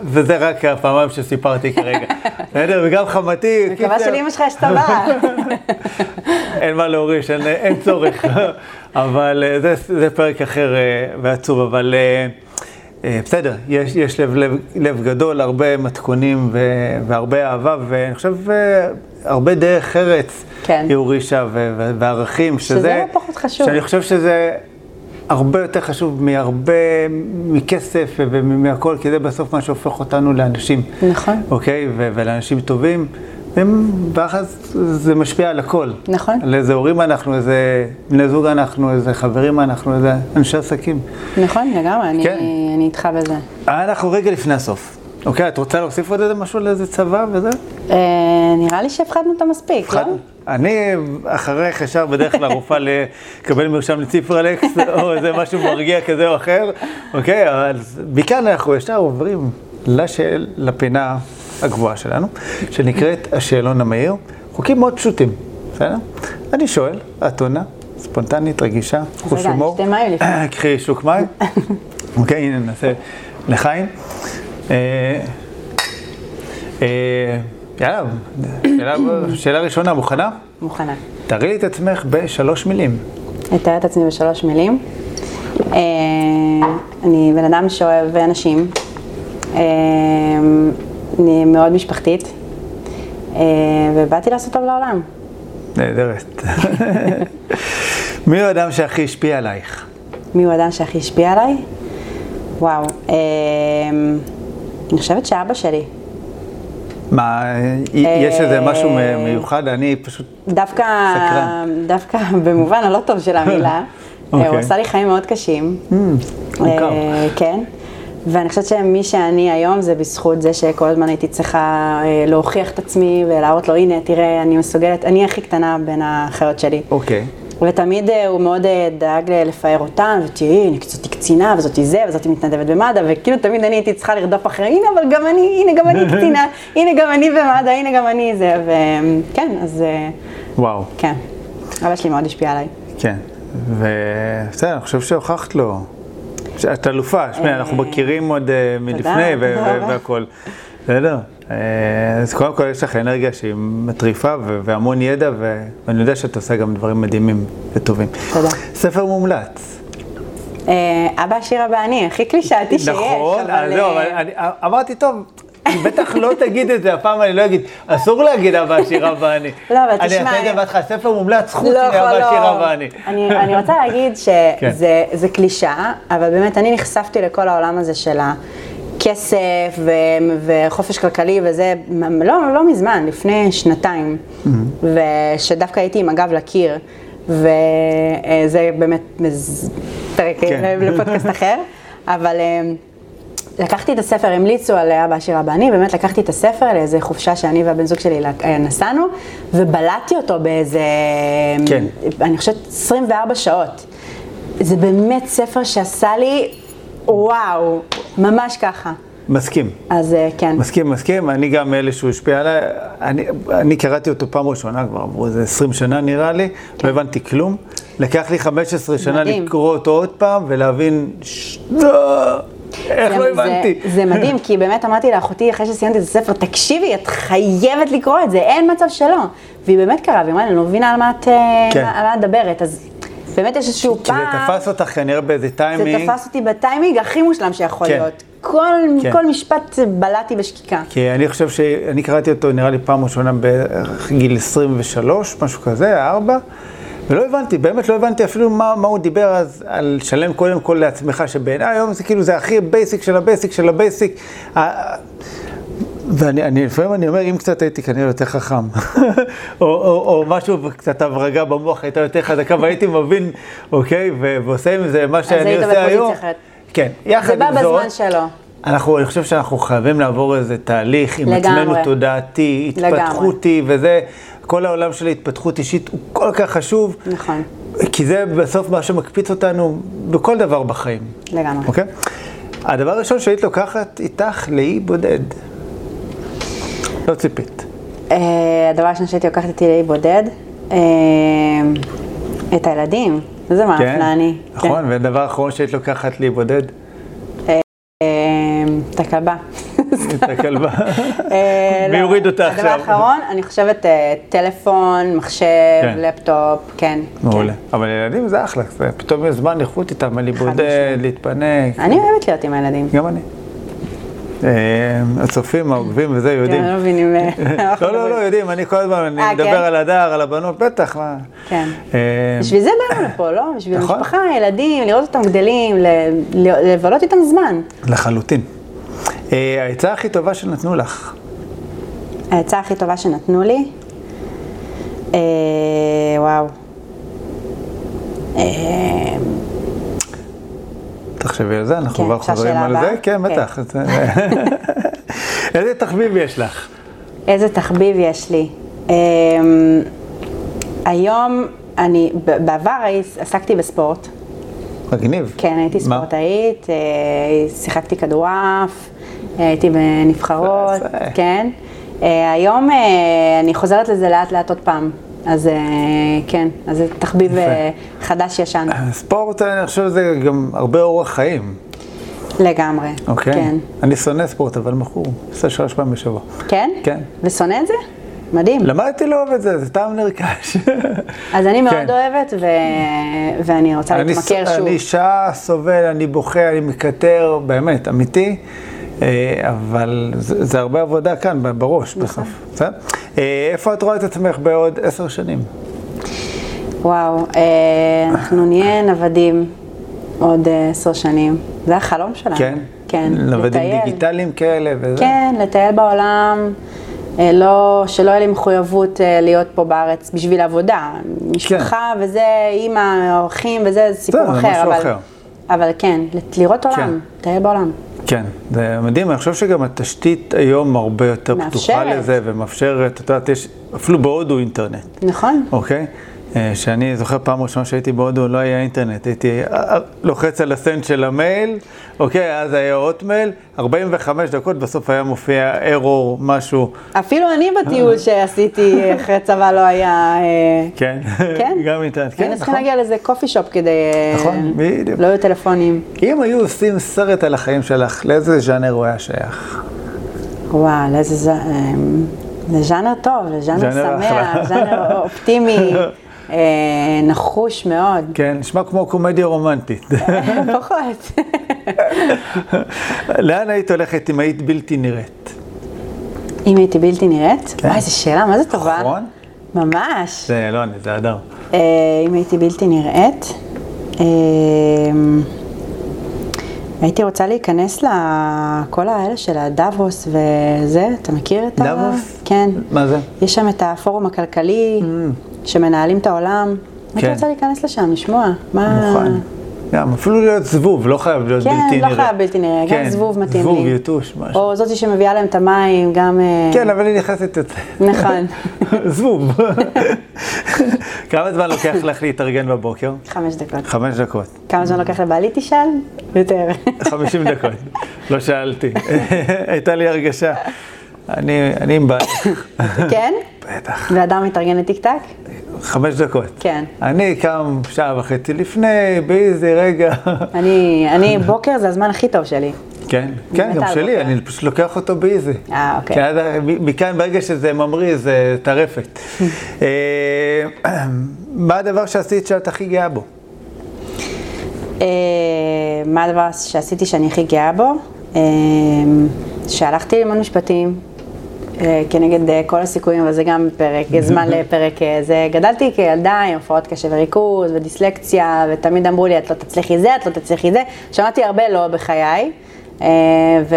וזה רק הפעמיים שסיפרתי כרגע. בסדר? וגם חמותי, מקווה. שלאמא שלך יש צבא. אין מה להוריש, אין, אין צורך. אבל אה, זה, זה פרק אחר אה, ועצוב, אבל בסדר, יש, יש לב, לב, לב גדול, הרבה מתכונים ו, והרבה אהבה, ואני חושב הרבה דרך ארץ כן. היא הורישה ו, וערכים, שזה... שזה לא פחות חשוב. שאני חושב שזה הרבה יותר חשוב מהרבה, מכסף ומהכל, כי זה בסוף מה שהופך אותנו לאנשים. נכון. אוקיי? ו- ולאנשים טובים. ואז זה משפיע על הכל. נכון. על איזה הורים אנחנו, איזה בני זוג אנחנו, איזה חברים אנחנו, איזה אנשי עסקים. נכון, לגמרי, אני- כן. אני איתך בזה. אנחנו רגע לפני הסוף. אוקיי, את רוצה להוסיף עוד איזה משהו לאיזה צבא וזה? אה, נראה לי שהפחדנו אותו מספיק, לא? אני אחריך ישר בדרך כלל רופאה לקבל מרשם לציפרלקס, או איזה משהו מרגיע כזה או אחר, אוקיי? אבל מכאן אנחנו ישר עוברים לשאל, לפינה הגבוהה שלנו, שנקראת השאלון המהיר. חוקים מאוד פשוטים, בסדר? אני שואל, את עונה, ספונטנית, רגישה, חוש הומור. קחי שוק מים. אוקיי, הנה נעשה לחיים. אה, אה, יאללה, שאלה- שאלה ראשונה, מוכנה? מוכנה. תראי לי את עצמך בשלוש מילים. אתאר את עצמי בשלוש מילים. אה, אני בן אדם שאוהב אנשים, אני מאוד משפחתית, ובאתי לעשות טוב לעולם. נהדרת. מי הוא האדם שהכי השפיע עלייך? מי הוא האדם שהכי השפיע עליי? וואו, אני חושבת שאבא שלי. מה, יש איזה משהו מיוחד? אני פשוט... דווקא, סקרן. דווקא במובן הלא טוב של המילה, אוקיי. הוא עשה לי חיים מאוד קשים. אה, כן. ואני חושבת שמי שאני היום זה בזכות זה שכל הזמן הייתי צריכה אה, להוכיח את עצמי ולהראות לו, הנה, תראה, אני מסוגלת, אני הכי קטנה בין האחיות שלי. אוקיי. ותמיד אה, הוא מאוד אה, דאג ל- לפאר אותם, ותראי, הנה, זאתי קצינה, וזאתי זה, וזאתי מתנדבת במד"א, וכאילו תמיד אני הייתי צריכה לרדוף אחרי, הנה, אבל גם אני, הנה, גם אני קצינה, הנה, גם אני במד"א, הנה, גם אני זה, וכן, אז אה, וואו, כן, אבא שלי מאוד השפיע עליי. כן. ובסדר, אני חושב שהוכחת לו. את אלופה, שמע, אנחנו מכירים עוד אה, מלפני ו- תודה ו- רבה. והכל. בסדר. אה, אז קודם כל יש לך אנרגיה שהיא מטריפה ו- והמון ידע, ו- ואני יודע שאת עושה גם דברים מדהימים וטובים. תודה. ספר מומלץ. אה, אבא שירה ואני, הכי קלישאתי שיש, נכון, אבל... אז זהו, אה, אבל אני- אמרתי, טוב, בטח לא תגיד את זה, הפעם אני לא אגיד, אסור להגיד אבא שירה ואני. לא, אבל תשמע, אני אעשה את זה אני- בהתחלה, ספר מומלץ חוץ לא, מאבא לא. שירה ואני. אני, אני רוצה להגיד כן. שזה זה קלישאה, אבל באמת אני נחשפתי לכל העולם הזה של הכסף ו, וחופש כלכלי וזה, לא, לא מזמן, לפני שנתיים, ושדווקא הייתי עם הגב לקיר, וזה באמת מז- פרק כן. לפודקאסט אחר, אבל... אה, לקחתי את הספר, המליצו על אבא עשיר אבא אני, באמת לקחתי את הספר לאיזה חופשה שאני והבן זוג שלי אה, נסענו, ובלעתי אותו באיזה, כן. אני חושבת 24 שעות. זה באמת ספר שעשה לי, וואו, ממש ככה. מסכים. אז אה, כן. מסכים, מסכים, אני גם מאלה שהוא השפיע עליי, אני, אני קראתי אותו פעם ראשונה כבר, עברו איזה 20 שנה נראה לי, לא הבנתי כלום. לקח לי 15 שנה מדהים. לקרוא אותו עוד פעם ולהבין, ש... לא, איך זה- לא הבנתי? זה, זה מדהים, כי באמת אמרתי לאחותי אחרי שסיימתי את הספר, תקשיבי, את חייבת לקרוא את זה, אין מצב שלא. והיא באמת קראה, והיא אמרה אני לא מבינה על מה את, אה, כן. על מה את מדברת. אז באמת יש איזשהו כי פער. זה תפס אותך כנראה באיזה זה טיימינג. תפס אותי בטיימינג הכי מושלם שיכול כן. להיות. כל, כן. כל משפט בלעתי בשקיקה. כי אני חושב שאני קראתי אותו נראה לי פעם ראשונה בגיל 23, משהו כזה, 4, ולא הבנתי, באמת לא הבנתי אפילו מה, מה הוא דיבר אז על שלם קודם כל לעצמך, שבעיניי היום זה כאילו זה הכי basic של ה basic של ה basic. ואני אני, לפעמים אני אומר, אם קצת הייתי כנראה יותר חכם, או, או, או משהו, קצת הברגה במוח הייתה יותר חזקה, והייתי מבין, אוקיי, ו- ועושה עם זה מה שאני היית עושה בפוזיציה היום. אחרת. כן, יחד זה עם בא זאת, בזמן שלו. אנחנו, אני חושב שאנחנו חייבים לעבור איזה תהליך עם לגמרי. עצמנו תודעתי, לגמרי. התפתחותי, וזה, כל העולם של ההתפתחות אישית הוא כל כך חשוב. נכון. כי זה בסוף מה שמקפיץ אותנו בכל דבר בחיים, לגמרי. אוקיי? הדבר הראשון שהיית לוקחת איתך לאי בודד. לא ציפית. אה, הדבר השני שהייתי לוקחת איתי לאי בודד, אה, את הילדים. איזה מאפנה אני. נכון, והדבר האחרון שהיית לוקחת לאי בודד, אה, את הכלבה. את הכלבה. מי לא. יוריד אותה עכשיו? הדבר האחרון, אני חושבת טלפון, מחשב, כן. לפטופ, כן. מעולה. כן. אבל ילדים זה אחלה, פתאום יש זמן איכות איתם, משמעית. להתפנק. אני אוהבת להיות עם הילדים. גם אני. אה, הצופים, העוקבים וזה, יודעים. כן, לא מבינים. אה, לא, לא, לא. יודעים, אני כל הזמן, אני אה, מדבר כן? על הדר, על הבנות, בטח. כן. בשביל זה באנו לפה, לא? בשביל נכון. המשפחה, ילדים, לראות אותם גדלים, לבלות איתם זמן. לחלוטין. העצה הכי טובה שנתנו לך. העצה הכי טובה שנתנו לי, וואו. תחשבי על זה, אנחנו כן, כבר חוזרים על? זה. כן, כן. בטח. איזה תחביב יש לך? איזה תחביב יש לי. אה, היום, אני, בעבר עסקתי בספורט. מגניב. כן, הייתי? ספורטאית, אה, שיחקתי כדורעף, הייתי בנבחרות. כן. אה, היום אה, אני חוזרת לזה לאט לאט עוד פעם. אז אה, כן, אז זה תחביב. אה, חדש-ישן. ספורט, אני חושב שזה גם הרבה אורח חיים, לגמרי. אוקיי? כן. אני שונא ספורט, אבל מכור. עושה שלוש פעמים בשבוע. כן? כן. ושונא את זה? מדהים. למדתי לאהוב את זה, זה טעם נרכש. אז אני מאוד כן. אוהבת, ו... ואני רוצה להתמכר שוב. אני שעה סובל, אני בוכה, אני מקטר, באמת, אמיתי, אה, אבל זה, זה הרבה עבודה כאן, בראש נכון. בסוף. בסדר? אה, איפה את רואה את עצמך בעוד עשר שנים? וואו, אה, אנחנו נהיה נוודים עוד אה, עשר שנים. זה החלום שלנו. כן? כן, נוודים לטייל. דיגיטליים כאלה וזה? כן, לטייל בעולם, אה, לא, שלא יהיה לי מחויבות אה, להיות פה בארץ בשביל עבודה. משפחה וזה, אימא, אורחים וזה, זה סיפור זה אחר. משהו אבל, אחר. אבל כן, לראות כן. עולם, לטייל בעולם. כן, זה מדהים, אני חושב שגם התשתית היום הרבה יותר פתוחה מאפשרת. לזה ומאפשרת, את יודעת, יש אפילו בהודו אינטרנט, נכון? אוקיי? אה, שאני זוכר פעם ראשונה שהייתי בהודו, לא היה אינטרנט, הייתי אה, אה, לוחץ על הסנד של המייל, אוקיי, אז היה הוטמייל, 45 דקות, בסוף היה מופיע ארור, משהו. אפילו אני בטיול שעשיתי אחרי צבא לא היה... כן, כן? גם אינטרנט, כן, היינו צריכים להגיע לאיזה קופי שופ כדי... נכון, בדיוק. לא היו טלפונים. אם היו עושים סרט על החיים שלך, לאיזה ז'אנר הוא היה שייך? וואו, לאיזה ז'אנר... טוב, לז'אנר שמח, ז'אנר אופטימי. אה, נחוש מאוד. כן, נשמע כמו קומדיה רומנטית. פחות. לאן היית הולכת אם היית בלתי נראית? אם הייתי בלתי נראית? כן. וואי, איזה שאלה, מה זה טובה? נכון. ממש. זה לא אני, זה הדר. אה, אם הייתי בלתי נראית, אה, הייתי רוצה להיכנס לכל האלה של הדאבוס וזה, אתה מכיר את ה... דאבוס? כן. מה זה? יש שם את הפורום הכלכלי, mm. שמנהלים את העולם. כן. הייתי רוצה להיכנס לשם, לשמוע. מה... נכון. גם, אפילו להיות זבוב, לא חייב להיות כן, בלתי נראה. כן, לא חייב בלתי נראה, כן, גם זבוב מתאים זבוב, לי. זבוב, יתוש, משהו. או זאתי שמביאה להם את המים, גם... אה, כן, אבל היא נכנסת את זה. נכון. זבוב. כמה זמן לוקח לך להתארגן בבוקר? חמש דקות. חמש דקות. כמה זמן לוקח לבעלי תשאל? יותר. חמישים דקות. לא שאלתי. הייתה לי הרגשה. אני, עם בעלך. כן? בטח. ואדם מתארגן לטיק טק? חמש דקות. כן. אני קם שעה וחצי לפני, באיזה רגע. אני, אני, בוקר זה הזמן הכי טוב שלי. כן, כן, גם שלי, בוקר. אני פשוט לוקח אותו באיזי. אה, אוקיי. כי אז, מכאן, ברגע שזה ממריא, זה טרפת. אה, מה הדבר שעשית שאת הכי גאה בו? אה, מה הדבר שעשיתי שאני הכי גאה בו? אה, שהלכתי ללמוד משפטים, כנגד אה, כל הסיכויים, אבל זה גם פרק, זמן לפרק אה, זה. גדלתי כילדה עם הפרעות קשב וריכוז ודיסלקציה, ותמיד אמרו לי, את לא תצליחי זה, את לא תצליחי זה. שמעתי הרבה לא בחיי, ו...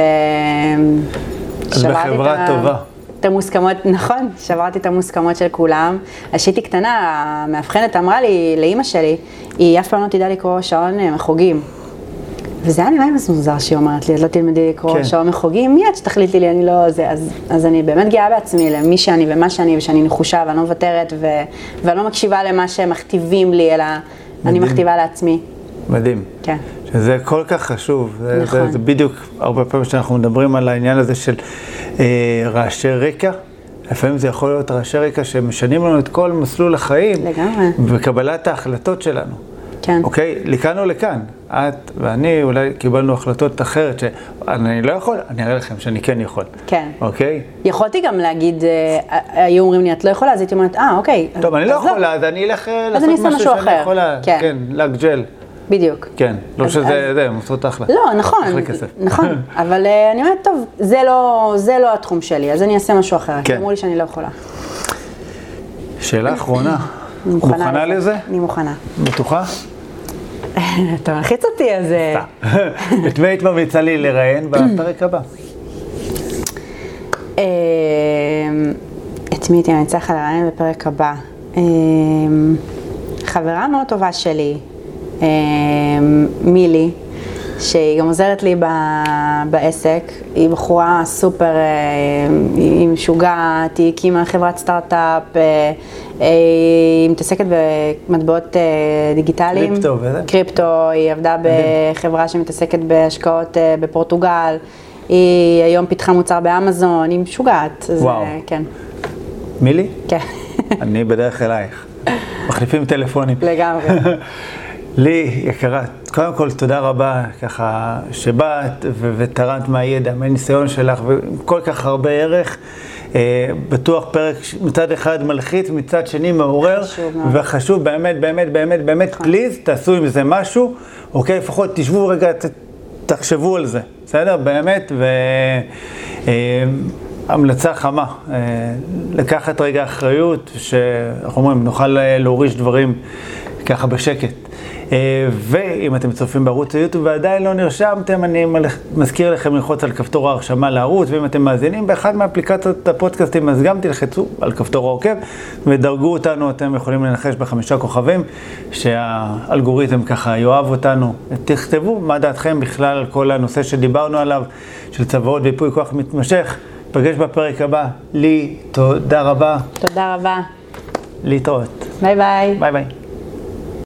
אז בחברה טובה. את המוסכמות, נכון, שברתי את המוסכמות של כולם. אז כשהייתי קטנה, המאבחנת אמרה לי, לאימא שלי, היא אף פעם לא תדע לקרוא שעון מחוגים. וזה היה נראה לי מוזר שהיא אומרת לי, את לא תלמדי לקרוא כן. שעון מחוגים, מיד שתחליטי לי, אני לא זה, אז, אז אני באמת גאה בעצמי למי שאני ומה שאני, ושאני נחושה ואני לא מוותרת, ו, ואני לא מקשיבה למה שהם מכתיבים לי, אלא מדהים. אני מכתיבה לעצמי. מדהים. כן. שזה כל כך חשוב. נכון. זה, זה, זה בדיוק הרבה פעמים שאנחנו מדברים על העניין הזה של אה, רעשי רקע. לפעמים זה יכול להיות רעשי רקע שמשנים לנו את כל מסלול החיים. לגמרי. וקבלת ההחלטות שלנו. כן. אוקיי? לכאן או לכאן. את ואני אולי קיבלנו החלטות אחרת, שאני לא יכול, אני אראה לכם שאני כן יכול. כן. אוקיי? יכולתי גם להגיד, אה, היו אומרים לי, את לא יכולה, אז הייתי אומרת, אה, אוקיי. טוב, אני לא יכולה, אז אני אלך אה, לעשות משהו שאני יכולה. כן. כן, לגג'ל. בדיוק. כן, לא שזה, זה, הם עושות אחלה. לא, נכון, נכון, אבל אה, אני אומרת, טוב, לא, זה לא התחום שלי, אז אני אעשה משהו אחר. כן. אמרו לי שאני לא יכולה. שאלה אחרונה. מוכנה לזה? אני מוכנה. בטוחה? אתה מלחיץ אותי, אז... את מי היית ממליצה לי לראיין בפרק הבא? אמ, את מי הייתי ממליצה לך לראיין בפרק הבא? אמ, חברה מאוד טובה שלי, מילי, שהיא גם עוזרת לי בעסק, היא בחורה סופר, היא משוגעת, היא הקימה חברת סטארט-אפ, היא מתעסקת במטבעות דיגיטליים. קריפטו וזה? קריפטו, היא עבדה בחברה שמתעסקת בהשקעות בפורטוגל, היא היום פיתחה מוצר באמזון, היא משוגעת. וואו. כן. מילי? כן. אני בדרך אלייך. מחליפים טלפונים. לגמרי. לי, יקרה, קודם כל תודה רבה ככה שבאת ותרמת מהידע, מהניסיון שלך וכל כך הרבה ערך. אה, בטוח פרק מצד אחד מלחיץ, מצד שני מעורר, וחשוב באמת, באמת, באמת, באמת, פליז, נכון. תעשו עם זה משהו, אוקיי? לפחות תשבו רגע, ת, תחשבו על זה, בסדר? באמת, והמלצה אה, חמה, אה, לקחת רגע אחריות, שאנחנו אומרים, נוכל להוריש דברים ככה בשקט. אה, ואם אתם צופים בערוץ היוטיוב ועדיין לא נרשמתם, אני מזכיר לכם ללחוץ על כפתור ההרשמה לערוץ, ואם אתם מאזינים באחד מאפליקציות הפודקאסטים, אז גם תלחצו על כפתור העוקב ודרגו אותנו, אתם יכולים לנחש בחמישה כוכבים, שהאלגוריתם ככה יאהב אותנו. תכתבו מה דעתכם בכלל על כל הנושא שדיברנו עליו, של צוואות ויפוי כוח מתמשך. נפגש בפרק הבא. ליהי, תודה רבה. תודה רבה. להתראות. ביי ביי. ביי ביי.